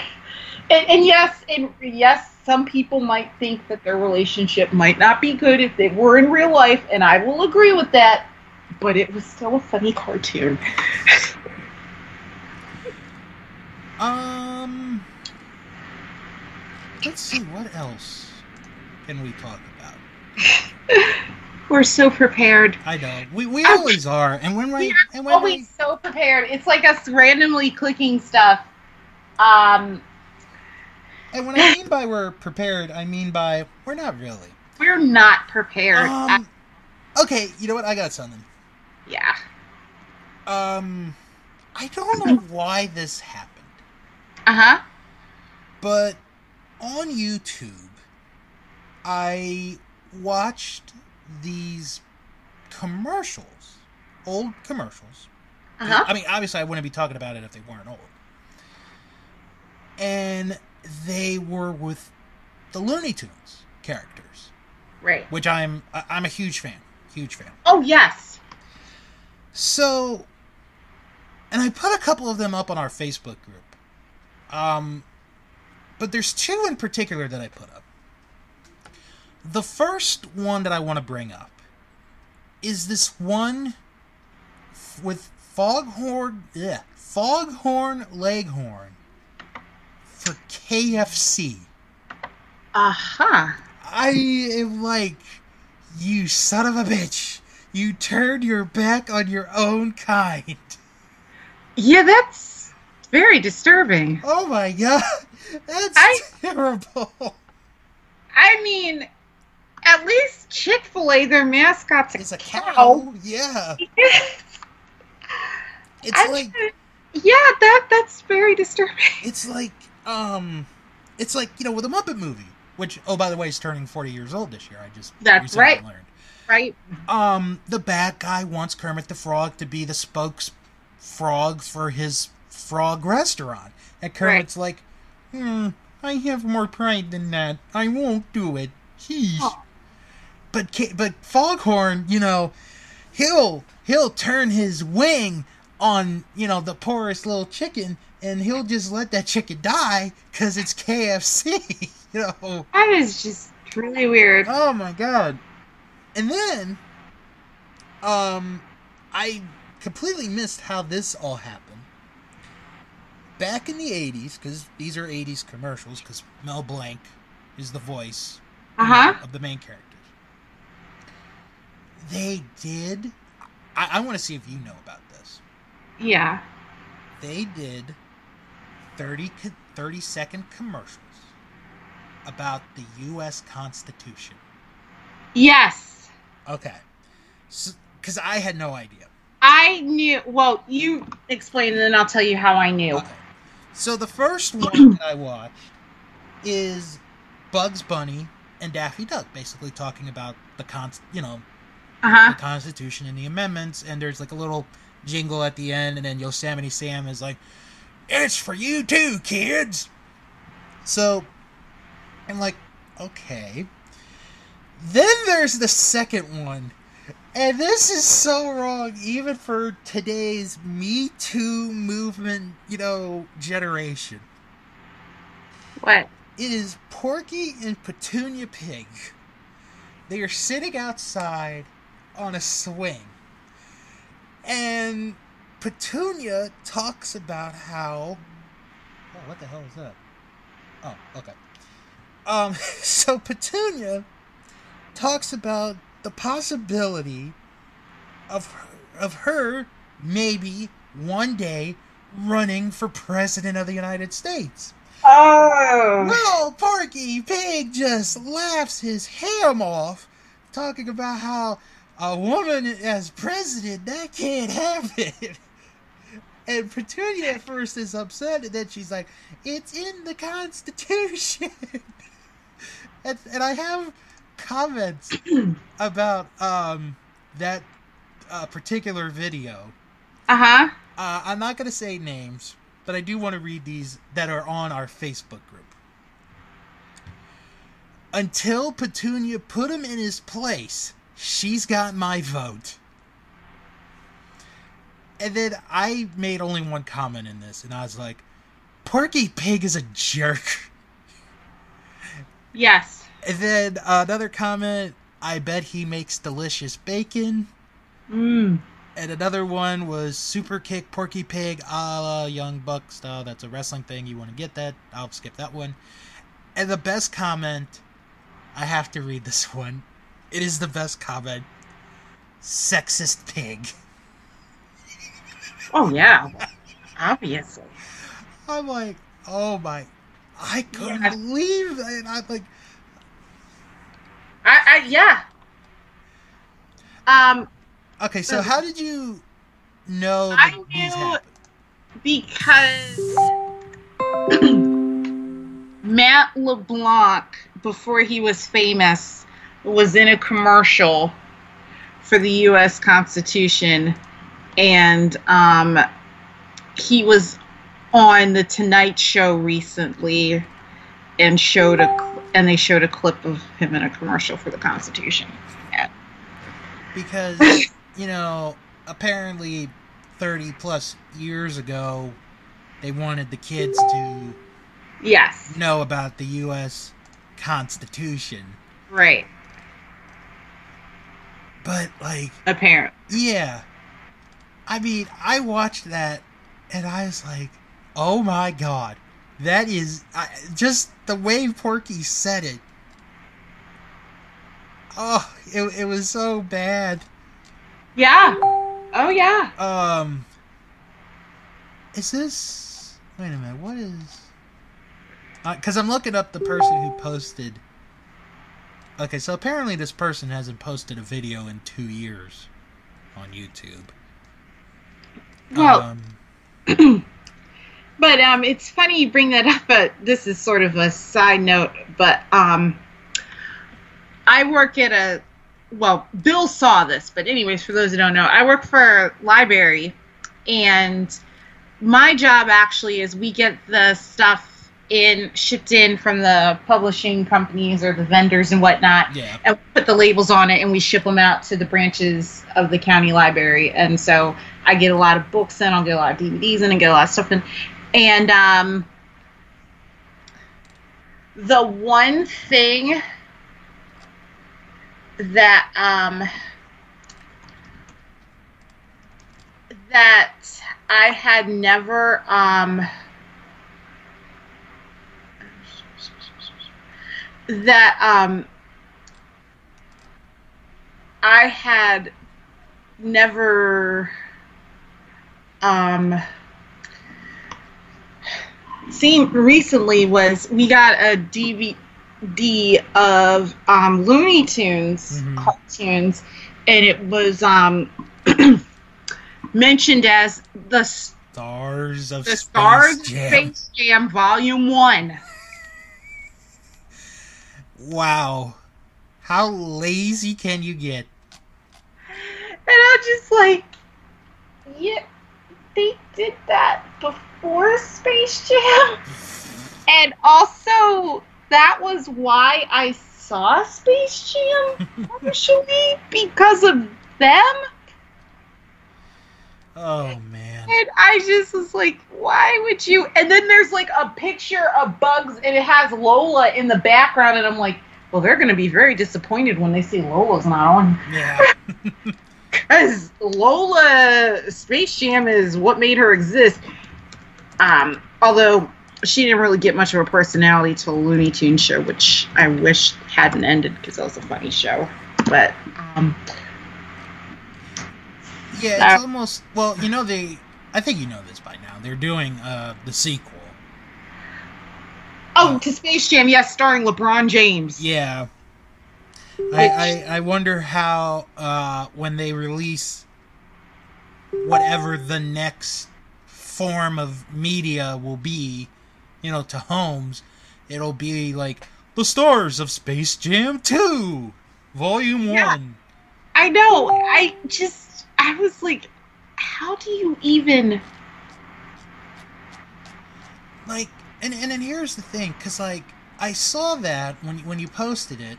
And, and yes, and yes, some people might think that their relationship might not be good if they were in real life, and I will agree with that. But it was still a funny cartoon. Um, let's see what else can we talk about. We're so prepared. I know we we Ouch. always are, and when we We and when Always so prepared. It's like us randomly clicking stuff. Um, and when I mean by we're prepared, I mean by we're not really. we're not prepared. Um, okay, you know what? I got something. yeah. Um, I don't know why this happened, Uh huh. but on YouTube, I watched these commercials, old commercials. Uh huh. I mean, obviously, I wouldn't be talking about it if they weren't old. And they were with the Looney Tunes characters, Right. which I'm I'm a huge fan, huge fan. Oh yes. So, and I put a couple of them up on our Facebook group. Um, but there's two in particular that I put up. The first one that I want to bring up is this one f- with Foghorn, yeah, Foghorn Leghorn for KFC. Uh huh. I am like, you son of a bitch. You turned your back on your own kind. Yeah, that's very disturbing. Oh my god. That's I- terrible. I mean, at least Chick Fil A, their mascot's a, It's a cow. cow. Yeah. It's I- like yeah, that that's very disturbing. it's like um it's like, you know, with a Muppet movie, which oh by the way is turning 40 years old this year. I just That's right. learned. Right? Um the bad guy wants Kermit the Frog to be the spokes frog for his frog restaurant. And Kermit's like, "Hmm, I have more pride than that. I won't do it." Sheesh. Oh. But but Foghorn, you know, he'll he'll turn his wing on you know the poorest little chicken, and he'll just let that chicken die because it's KFC. you know, That is just really weird. oh my god! And then, um, I completely missed how this all happened. Back in the '80s, because these are '80s commercials, because Mel Blanc is the voice Uh-huh. of the main characters. They did. I, I want to see if you know about this. Yeah. They did 30, 30 second commercials about the U.S. Constitution. Yes. Okay. Because I had no idea. I knew. Well, you explain, and then I'll tell you how I knew. Okay. So the first one that I watched is Bugs Bunny and Daffy Duck, basically talking about the con, you know, Uh the. Constitution and the amendments. And there's like a little jingle at the end, and then Yosemite Sam is like, "It's for you too, kids." So I'm like, okay. Then there's the second one. And this is so wrong, even for today's Me Too movement, you know, generation. What? It is Porky and Petunia Pig. They are sitting outside on a swing. And Petunia talks about how. Oh, what the hell is that? Oh, okay. Um, so Petunia talks about the possibility of her, of her maybe one day running for president of the United States. Oh. Well, Porky Pig just laughs his ham off, talking about how a woman as president, that can't happen. And Petunia at first is upset, and then she's like, It's in the Constitution. and, and I have comments about um, that uh, particular video. Uh huh. Uh, I'm not going to say names, but I do want to read these that are on our Facebook group. Until Petunia put him in his place, she's got my vote. And then I made only one comment in this, and I was like, Porky Pig is a jerk. Yes. And then uh, another comment, I bet he makes delicious bacon. Mm. And another one was Super Kick Porky Pig a la Young Buck style. That's a wrestling thing. You want to get that? I'll skip that one. And the best comment, I have to read this one. It is the best comment. Sexist pig. Oh yeah. Obviously. I'm like, oh my. I couldn't Yeah. believe that. I'm like, I, I yeah. Um, okay, so how did you know I that these knew- happened? because Matt LeBlanc, before he was famous, was in a commercial for the U.S. Constitution, and um, he was on the Tonight Show recently, and showed a and they showed a clip of him in a commercial for the Constitution. Yeah. because you know apparently 30 plus years ago they wanted the kids to Yes, know about the US constitution right. But like Apparently. yeah i mean i watched that and i was like oh my god that is I, just the way porky said it oh it, it was so bad Yeah. Oh yeah. Um, is this? Wait a minute. What is? Because I'm looking up the person who posted. Okay, so apparently this person hasn't posted a video in two years on YouTube. Well, um, But um, it's funny you bring that up. But this is sort of a side note. But um, I work at a well, Bill saw this. But anyways, for those who don't know, I work for a library, and my job actually is we get the stuff in shipped in from the publishing companies or the vendors and whatnot. Yeah. and we put the labels on it and we ship them out to the branches of the county library. And so i get a lot of books in i'll get a lot of dvds in and get a lot of stuff in. And um, the one thing that um, that i had never um, that um, I had never um, seen recently was we got a DVD of um, Looney Tunes Mhm. cartoons, and it was um, mentioned as the Stars of the Space Stars Jam. Space Jam Volume One. Wow. How lazy can you get? And I'm just like, yeah, they did that before Space Jam. And also, that was why I saw Space Jam, partially because of them. Oh man. And I just was like, why would you? And then there's like a picture of Bugs, and it has Lola in the background, and I'm like, well, they're going to be very disappointed when they see Lola's not on. Yeah. Because Lola Space Jam is what made her exist. Um, although she didn't really get much of a personality till Looney Tunes show, which I wish hadn't ended because that was a funny show. But um, Yeah, it's Uh, almost well, you know they I think you know this by now. They're doing uh the sequel. oh, to Space Jam, yes, starring LeBron James. Yeah. I, I, I wonder how uh, when they release whatever the next form of media will be, you know, to homes, it'll be like the stars of Space Jam 2, Volume Yeah. 1. I know. I just, I was like, how do you even? Like, and, and, and here's the thing, because, like, I saw that when, when you posted it,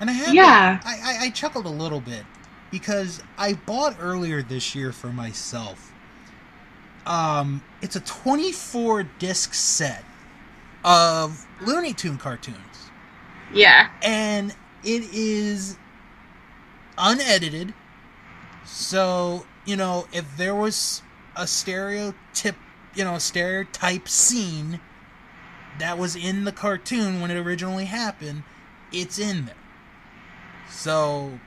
and I had Yeah. I, I, I chuckled a little bit because I bought earlier this year for myself. Um, it's a 24 disc set of Looney Tune cartoons, Yeah. and it is unedited. So you know, if there was a stereotype, you know, a stereotype scene that was in the cartoon when it originally happened, it's in there. So,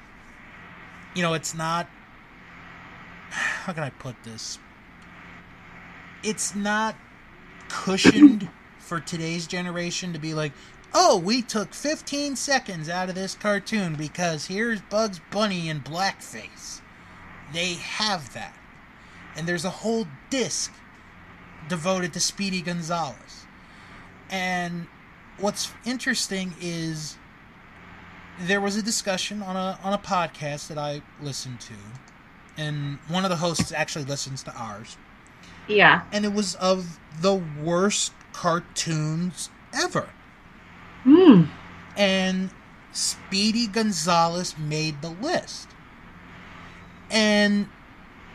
you know, it's not. How can I put this? It's not cushioned for today's generation to be like, oh, we took 15 seconds out of this cartoon because here's Bugs Bunny in blackface. They have that. And there's a whole disc devoted to Speedy Gonzales. And what's interesting is there was a discussion on a on a podcast that I listened to, and one of the hosts actually listens to ours, Yeah. and it was of the worst cartoons ever. Hmm. And Speedy Gonzales made the list. And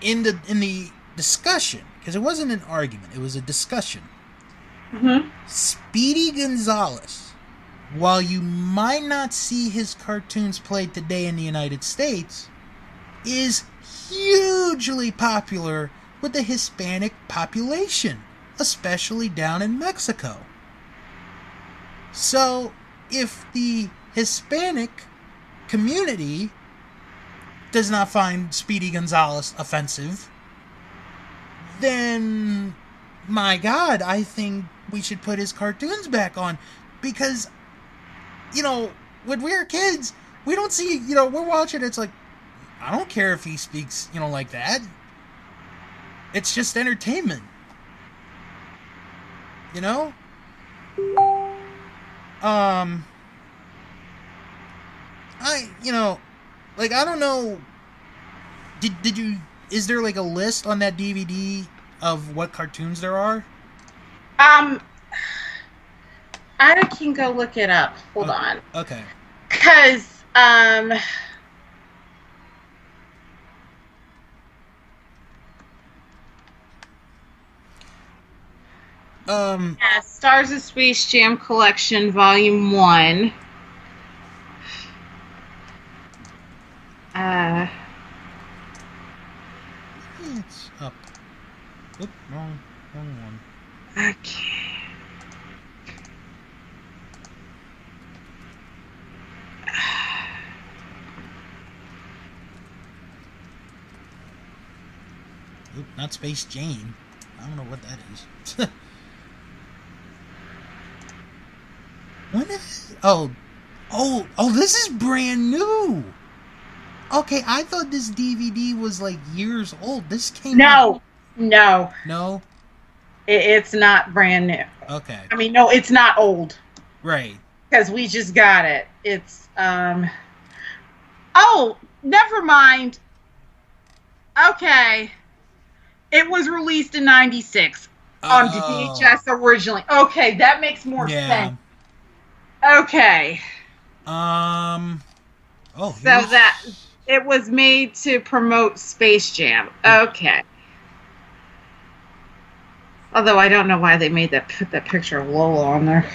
in the in the discussion, because it wasn't an argument, it was a discussion. hmm Speedy Gonzales, while you might not see his cartoons played today in the United States, is hugely popular with the Hispanic population, especially down in Mexico. So, if the Hispanic community does not find Speedy Gonzales offensive, then my god, I think we should put his cartoons back on because you know, when we were kids, we don't see, you know, we're watching it's like I don't care if he speaks, you know, like that. It's just entertainment. You know? Um I, you know, like I don't know did did you is there like a list on that DVD of what cartoons there are? Um, I can go look it up. Hold Oh. on, Okay. because um, Um yeah, Stars of Space Jam Collection Volume One. Uh. It's up. Oop, wrong, wrong one. Okay. Oop, not Space Jane. I don't know what that is. when is... Oh. Oh, oh, this is brand new! Okay, I thought this DVD was like years old. This came out- No, no, no. it, it's not brand new. Okay, I mean, no, it's not old right. because we just got it. It's um. Oh, never mind. Okay, it was released in '96 on Oh, VHS originally. Okay, that makes more Yeah. sense. Okay, Um. Oh. So that- it was made to promote Space Jam. Okay. Although I don't know why they made that put that picture of Lola on there.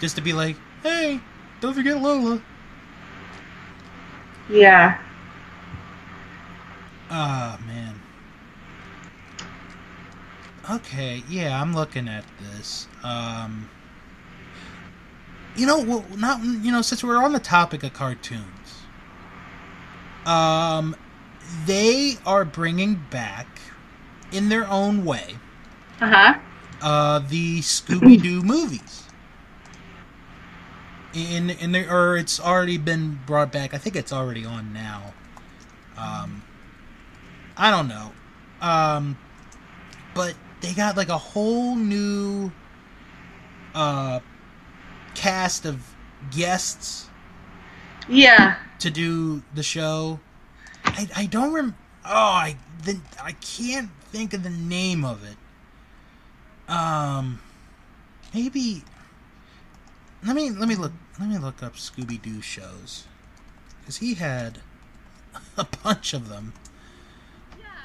just to be like, hey, don't forget Lola. Yeah. Ah, man. Okay, yeah, I'm looking at this. Um, you know, well, not you know, since we're on the topic of cartoons, um, they are bringing back, in their own way, Uh huh. uh, the Scooby Doo movies. In in the or it's already been brought back. I think it's already on now. Um, I don't know, um, but they got like a whole new uh cast of guests Yeah. to do the show. I, I don't rem. Oh, I the, I can't think of the name of it. Um, maybe. Let me let me look let me look up Scooby Doo shows, because he had a bunch of them.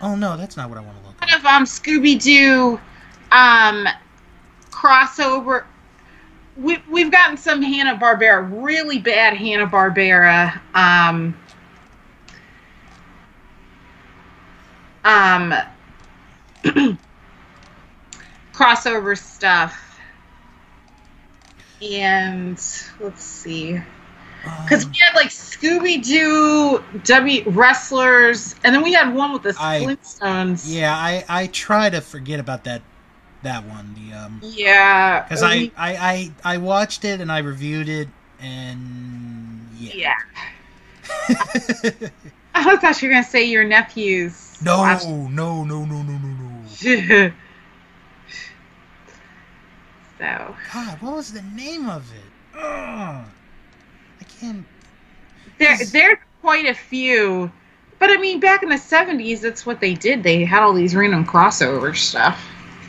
Oh no, that's not what I want to look Kind up. of um Scooby Doo um crossover. We we've gotten some Hanna Barbera, really bad Hanna Barbera. Um. Um. crossover stuff. And let's see. Because Um, we had like Scooby Doo W wrestlers, and then we had one with the I- Flintstones. yeah, I I try to forget about that that one. The um. Yeah. Because I, I, I, I watched it and I reviewed it and yeah. Yeah. I thought you were gonna say your nephews. no, watched- no, no, no, no, no, no. so God, what was the name of it? Ugh. I can't. there, there's quite a few. But I mean, back in the '70s, that's what they did. They had all these random crossover stuff.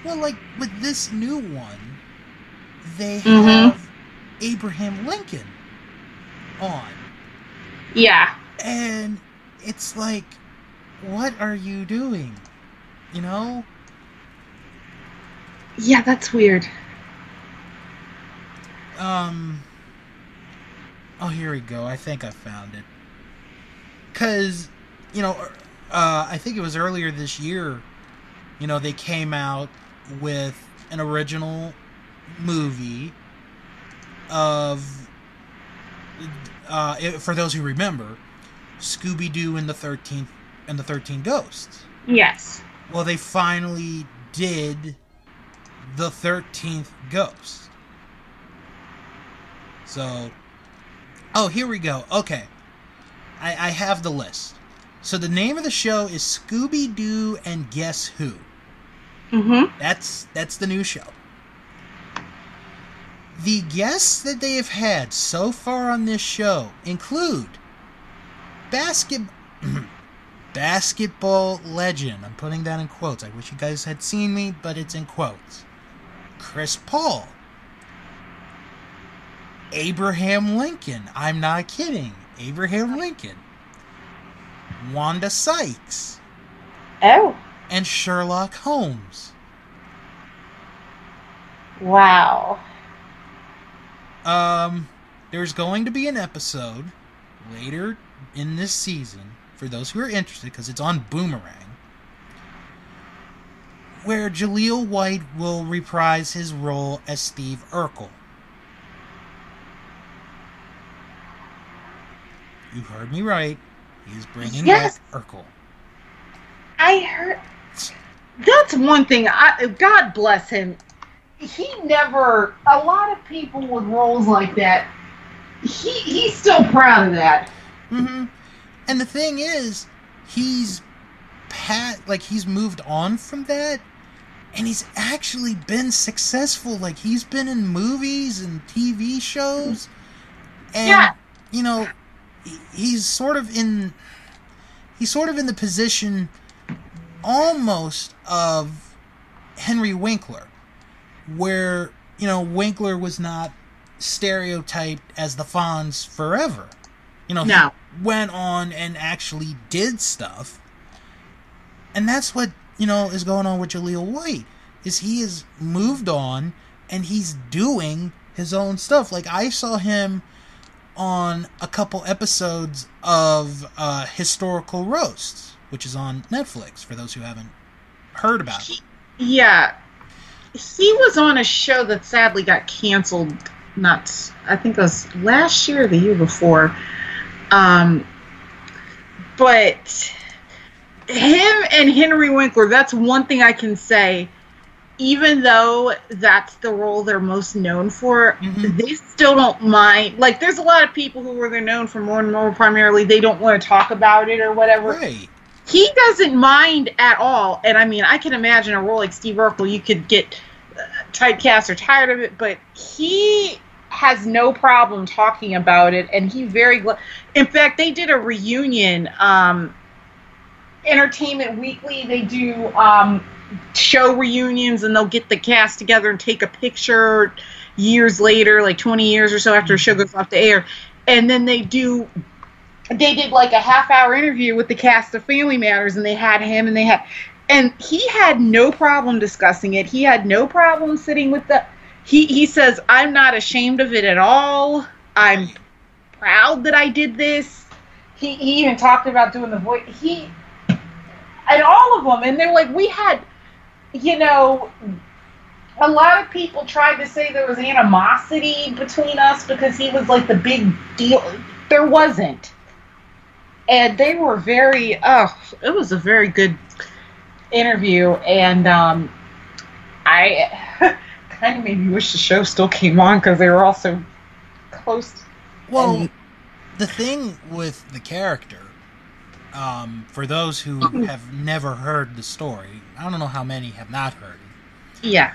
Well, like with this new one, they Mhm. have Abraham Lincoln on, Yeah. and it's like, what are you doing? You know? Yeah, that's weird. Um. Oh, here we go. I think I found it. Cause, you know, uh, I think it was earlier this year. You know, they came out with an original movie of, uh, it- for those who remember, Scooby Doo and the Thirteenth and the Thirteen Ghosts. Yes. Well, they finally did the 13th Ghost. So, oh, here we go. Okay. I, I have the list. So, the name of the show is Scooby Doo and Guess Who? Mm-hmm. That's that's the new show. The guests that they have had so far on this show include basket basketball legend. I'm putting that in quotes. I wish you guys had seen me, but it's in quotes. Chris Paul. Abraham Lincoln. I'm not kidding. Abraham Lincoln. Wanda Sykes Oh. And Sherlock Holmes. Wow. Um, there's going to be an episode later in this season for those who are interested because it's on Boomerang, where Jaleel White will reprise his role as Steve Urkel. You heard me right. He's bringing Yes. back Urkel. I heard that's one thing. I God bless him. He never. A lot of people with roles like that. He he's still proud of that. Mm-hmm. And the thing is, he's pat like he's moved on from that, and he's actually been successful. Like he's been in movies and TV shows, and Yeah. you know, he's sort of in he's sort of in the position almost of Henry Winkler, where you know Winkler was not stereotyped as the Fonz forever. You know, No. he went on and actually did stuff, and that's what you know is going on with Jaleel White. Is he has moved on and he's doing his own stuff. Like I saw him on a couple episodes of uh, historical roasts, which is on Netflix for those who haven't heard about it. Yeah, he was on a show that sadly got canceled. Not, I think it was last year or the year before. Um, but him and Henry Winkler, that's one thing I can say. Even though that's the role they're most known for, Mhm. they still don't mind. Like, there's a lot of people who are they're known for more and more. Primarily, they don't want to talk about it or whatever Right. He doesn't mind at all. And I mean, I can imagine a role like Steve Urkel, you could get uh, typecast or tired of it, but he has no problem talking about it. And he very, gl- in fact, they did a reunion. Um, Entertainment Weekly, they do um, show reunions and they'll get the cast together and take a picture years later, like 20 years or so after a show goes off the air. And then they do they did like a half hour interview with the cast of Family Matters, and they had him, and they had, and he had no problem discussing it. He had no problem sitting with the. He he says, "I'm not ashamed of it at all. I'm proud that I did this." He he even talked about doing the voice. He and all of them, and they're like, we had, you know. A lot of people tried to say there was animosity between us because he was like the big deal. There wasn't and they were very oh it was a very good interview. And um i kind of made me wish the show still came on because they were all so close. Well, And- the thing with the character, um, for those who have never heard the story, I don't know how many have not heard it. yeah.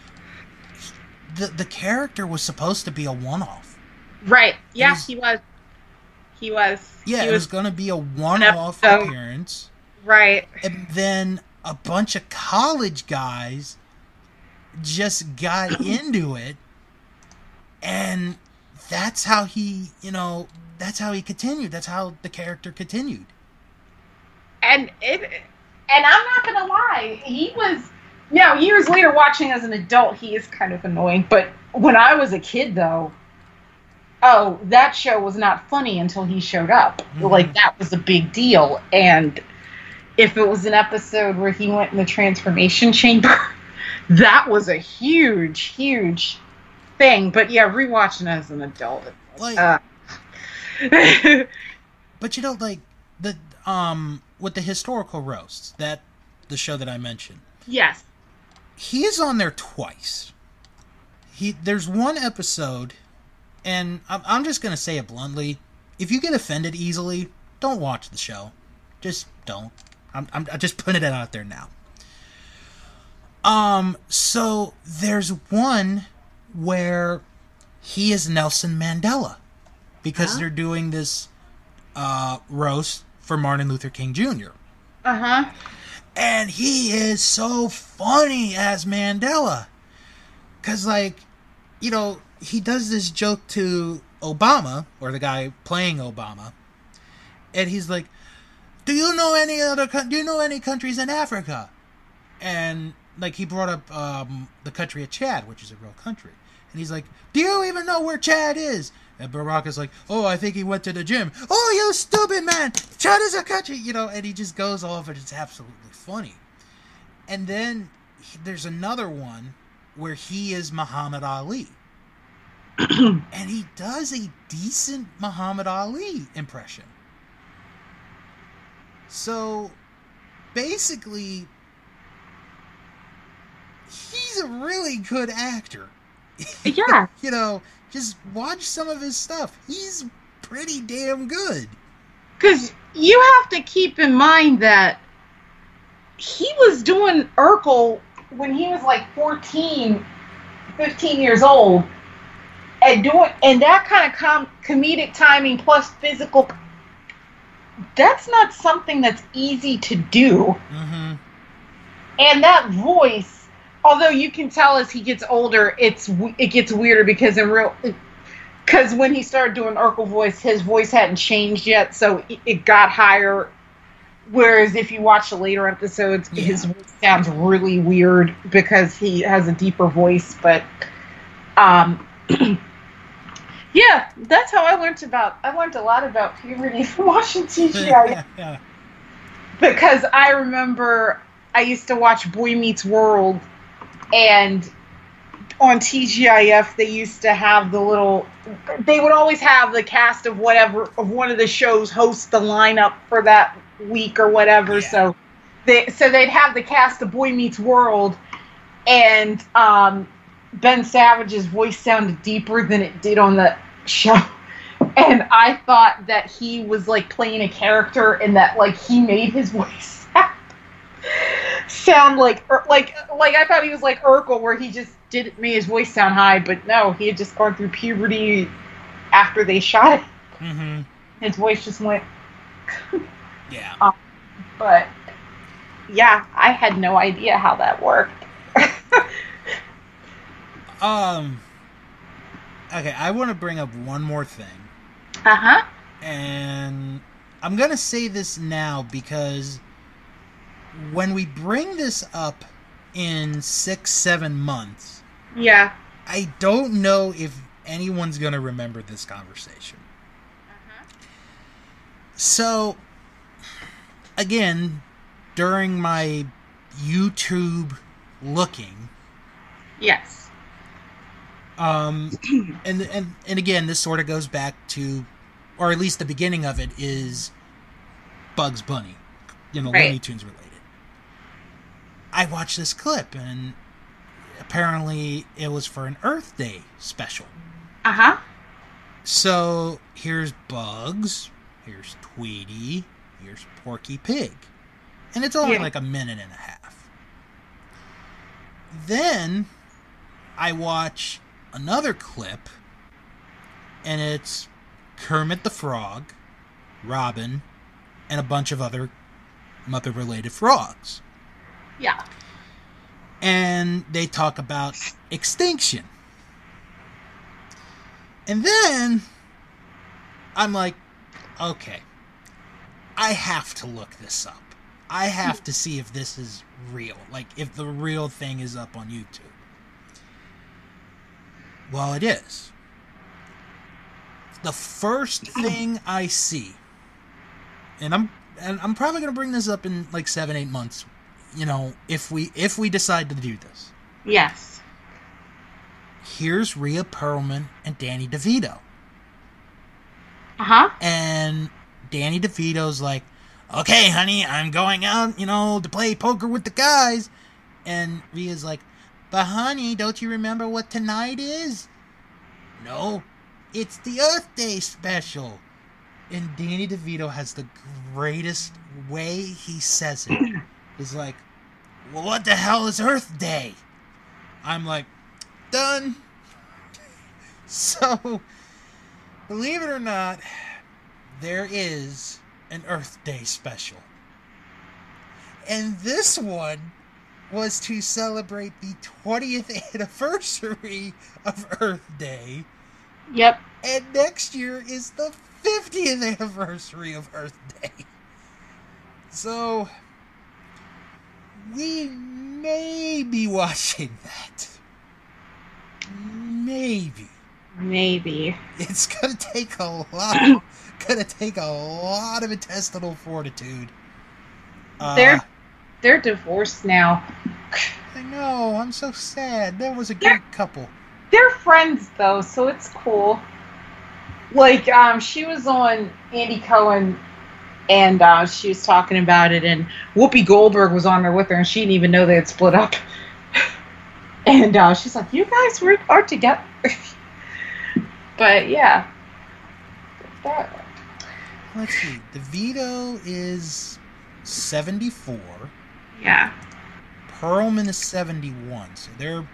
The the character was supposed to be a one-off. right. Yeah was- he was he was Yeah, he it was was going to be a one-off episode. appearance, right and then a bunch of college guys just got into it, and that's how he, you know, that's how he continued. That's how the character continued. and it and i'm not gonna lie he was You now years later watching as an adult he is kind of annoying but when i was a kid though oh that show was not funny until he showed up. Mhm. like that was a big deal. And if it was an episode where he went in the transformation chamber that was a huge huge thing. But yeah rewatching as an adult Like, uh, But you know, like the um with the historical roasts that the show that I mentioned, yes. He is on there twice. He there's one episode, and I'm, I'm just gonna say it bluntly: if you get offended easily, don't watch the show. Just don't. I'm I'm, I'm just putting it out there now. Um, so there's one where he is Nelson Mandela because Huh? they're doing this uh, roast for Martin Luther King Jr. uh-huh And he is so funny as Mandela. Because, like, you know, he does this joke to Obama, or the guy playing Obama. And he's like, Do you know any other, do you know any countries in Africa? And, like, he brought up um, the country of Chad, which is a real country. And he's like, Do you even know where Chad is? And Barack is like, Oh, I think he went to the gym. Oh, you stupid man! Chad is a country, you know. And he just goes off, and it's absolutely funny. And then he- there's another one where he is Muhammad Ali. and he does a decent Muhammad Ali impression. So basically he's a really good actor. Yeah. you know, just watch some of his stuff. He's pretty damn good. Because you have to keep in mind that he was doing Urkel when he was like 14, 15 years old. And doing and that kind of com- comedic timing plus physical that's not something that's easy to do. Mm-hmm. And that voice, although you can tell as he gets older, it's it gets weirder because in real because when he started doing Urkel voice, his voice hadn't changed yet, so it, it got higher. Whereas if you watch the later episodes, Yeah. his voice sounds really weird because he has a deeper voice. But um, yeah, that's how I learned about. I learned a lot about puberty from watching TGI yeah. because I remember I used to watch Boy Meets World, and on TGIF they used to have the little. They would always have the cast of whatever of one of the shows host the lineup for that week or whatever. Yeah. So they so they'd have the cast of Boy Meets World, and um, Ben Savage's voice sounded deeper than it did on the show. And I thought that he was like playing a character and that like he made his voice sound like like like I thought he was like Urkel where he just did made his voice sound high, but no, he had just gone through puberty after they shot it. Mm-hmm. His voice just went Yeah. but yeah, I had no idea how that worked. Um. Okay, I want to bring up one more thing, Uh-huh. and I'm gonna say this now because when we bring this up in six, seven months, Yeah. I don't know if anyone's gonna remember this conversation. Uh-huh. So, again, during my YouTube looking, Yes. Um, and and and again, this sort of goes back to, or at least the beginning of it is Bugs Bunny, you know, Right. Looney Tunes related. I watched this clip, and apparently it was for an Earth Day special. Uh-huh. So here's Bugs, here's Tweety, here's Porky Pig. And it's only Yeah. like a minute and a half. Then I watch another clip, and it's Kermit the Frog, Robin, and a bunch of other mother related frogs. Yeah. And they talk about extinction. And then I'm like, okay, I have to look this up. I have to see if this is real. Like, if the real thing is up on YouTube. Well, it is. The first thing I see, and I'm and I'm probably gonna bring this up in like seven, eight months. You know, if we if we decide to do this, Yes. here's Rhea Perlman and Danny DeVito. Uh-huh. And Danny DeVito's like, okay, honey, I'm going out, you know, to play poker with the guys. And Rhea's like, but honey, don't you remember what tonight is? No, it's the Earth Day special. And Danny DeVito has the greatest way he says it. He's like, well, what the hell is Earth Day? I'm like, done. So, believe it or not, there is an Earth Day special. And this one was to celebrate the 20th anniversary of Earth Day. Yep. And next year is the 50th anniversary of Earth Day. So, we may be watching that. Maybe. Maybe. It's gonna take a lot. gonna take a lot of intestinal fortitude. Uh, They're they're divorced now. I know. I'm so sad. That was a They're- great couple. They're friends though, so it's cool. Like, um, she was on Andy Cohen and uh, she was talking about it, and Whoopi Goldberg was on there with her, and she didn't even know they had split up. and uh, she's like, "You guys were are together." but yeah, that, Let's see. DeVito is 74. Yeah, Perlman is 71. So they're.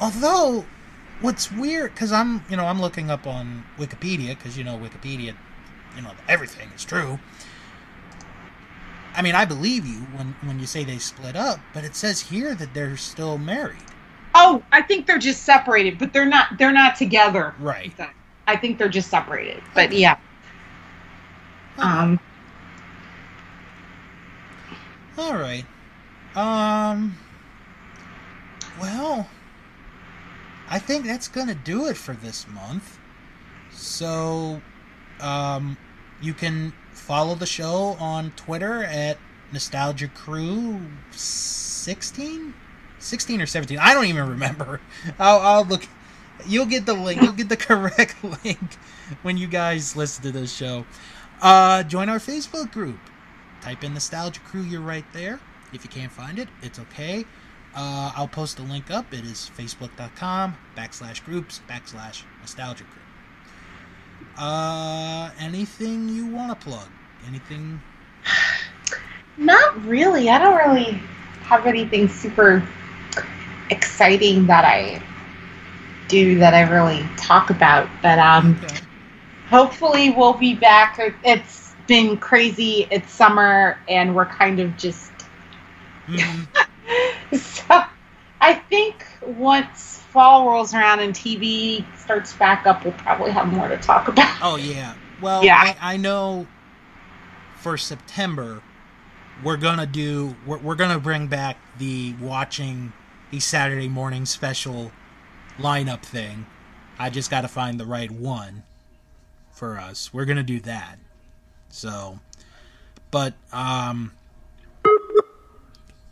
Although, what's weird, because I'm, you know, I'm looking up on Wikipedia, because, you know, Wikipedia, you know, everything is true. I mean, I believe you when, when you say they split up, but it says here that they're still married. Oh, I think they're just separated, but they're not. They're not together. Right. I think they're just separated. But yeah. Um. All right. Um. Well, I think that's gonna do it for this month. So, um, you can follow the show on Twitter at Nostalgia Crew 16? 16 or 17. I don't even remember. I'll, I'll look. You'll get the link. You'll get the correct link when you guys listen to this show. Uh, join our Facebook group. Type in Nostalgia Crew. You're right there. If you can't find it, it's okay. Uh, I'll post a link up. It is facebook.com backslash groups backslash nostalgia crew. Uh, anything you want to plug? Anything? Not really. I don't really have anything super exciting that I do that I really talk about. But um, Okay. hopefully we'll be back. It's been crazy. It's summer, and we're kind of just Mhm. so. I think once fall rolls around and TV starts back up, we'll probably have more to talk about. Oh yeah. Well, Yeah. I, I know for September we're gonna do we're, we're gonna bring back the watching the Saturday morning special lineup thing. I just got to find the right one for us. We're gonna do that. So, but um,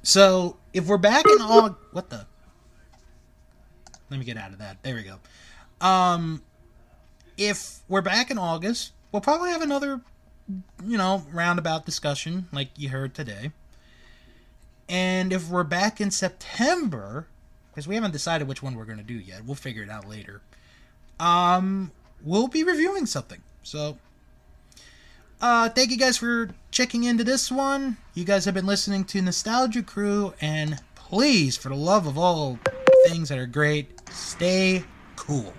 so if we're back in Aug, what the? Let me get out of that. There we go. Um, if we're back in August, we'll probably have another, you know, roundabout discussion like you heard today. And if we're back in September, because we haven't decided which one we're going to do yet, we'll figure it out later. Um, we'll be reviewing something. So, uh, thank you guys for checking into this one. You guys have been listening to Nostalgia Crew, and please, for the love of all things that are great, stay cool.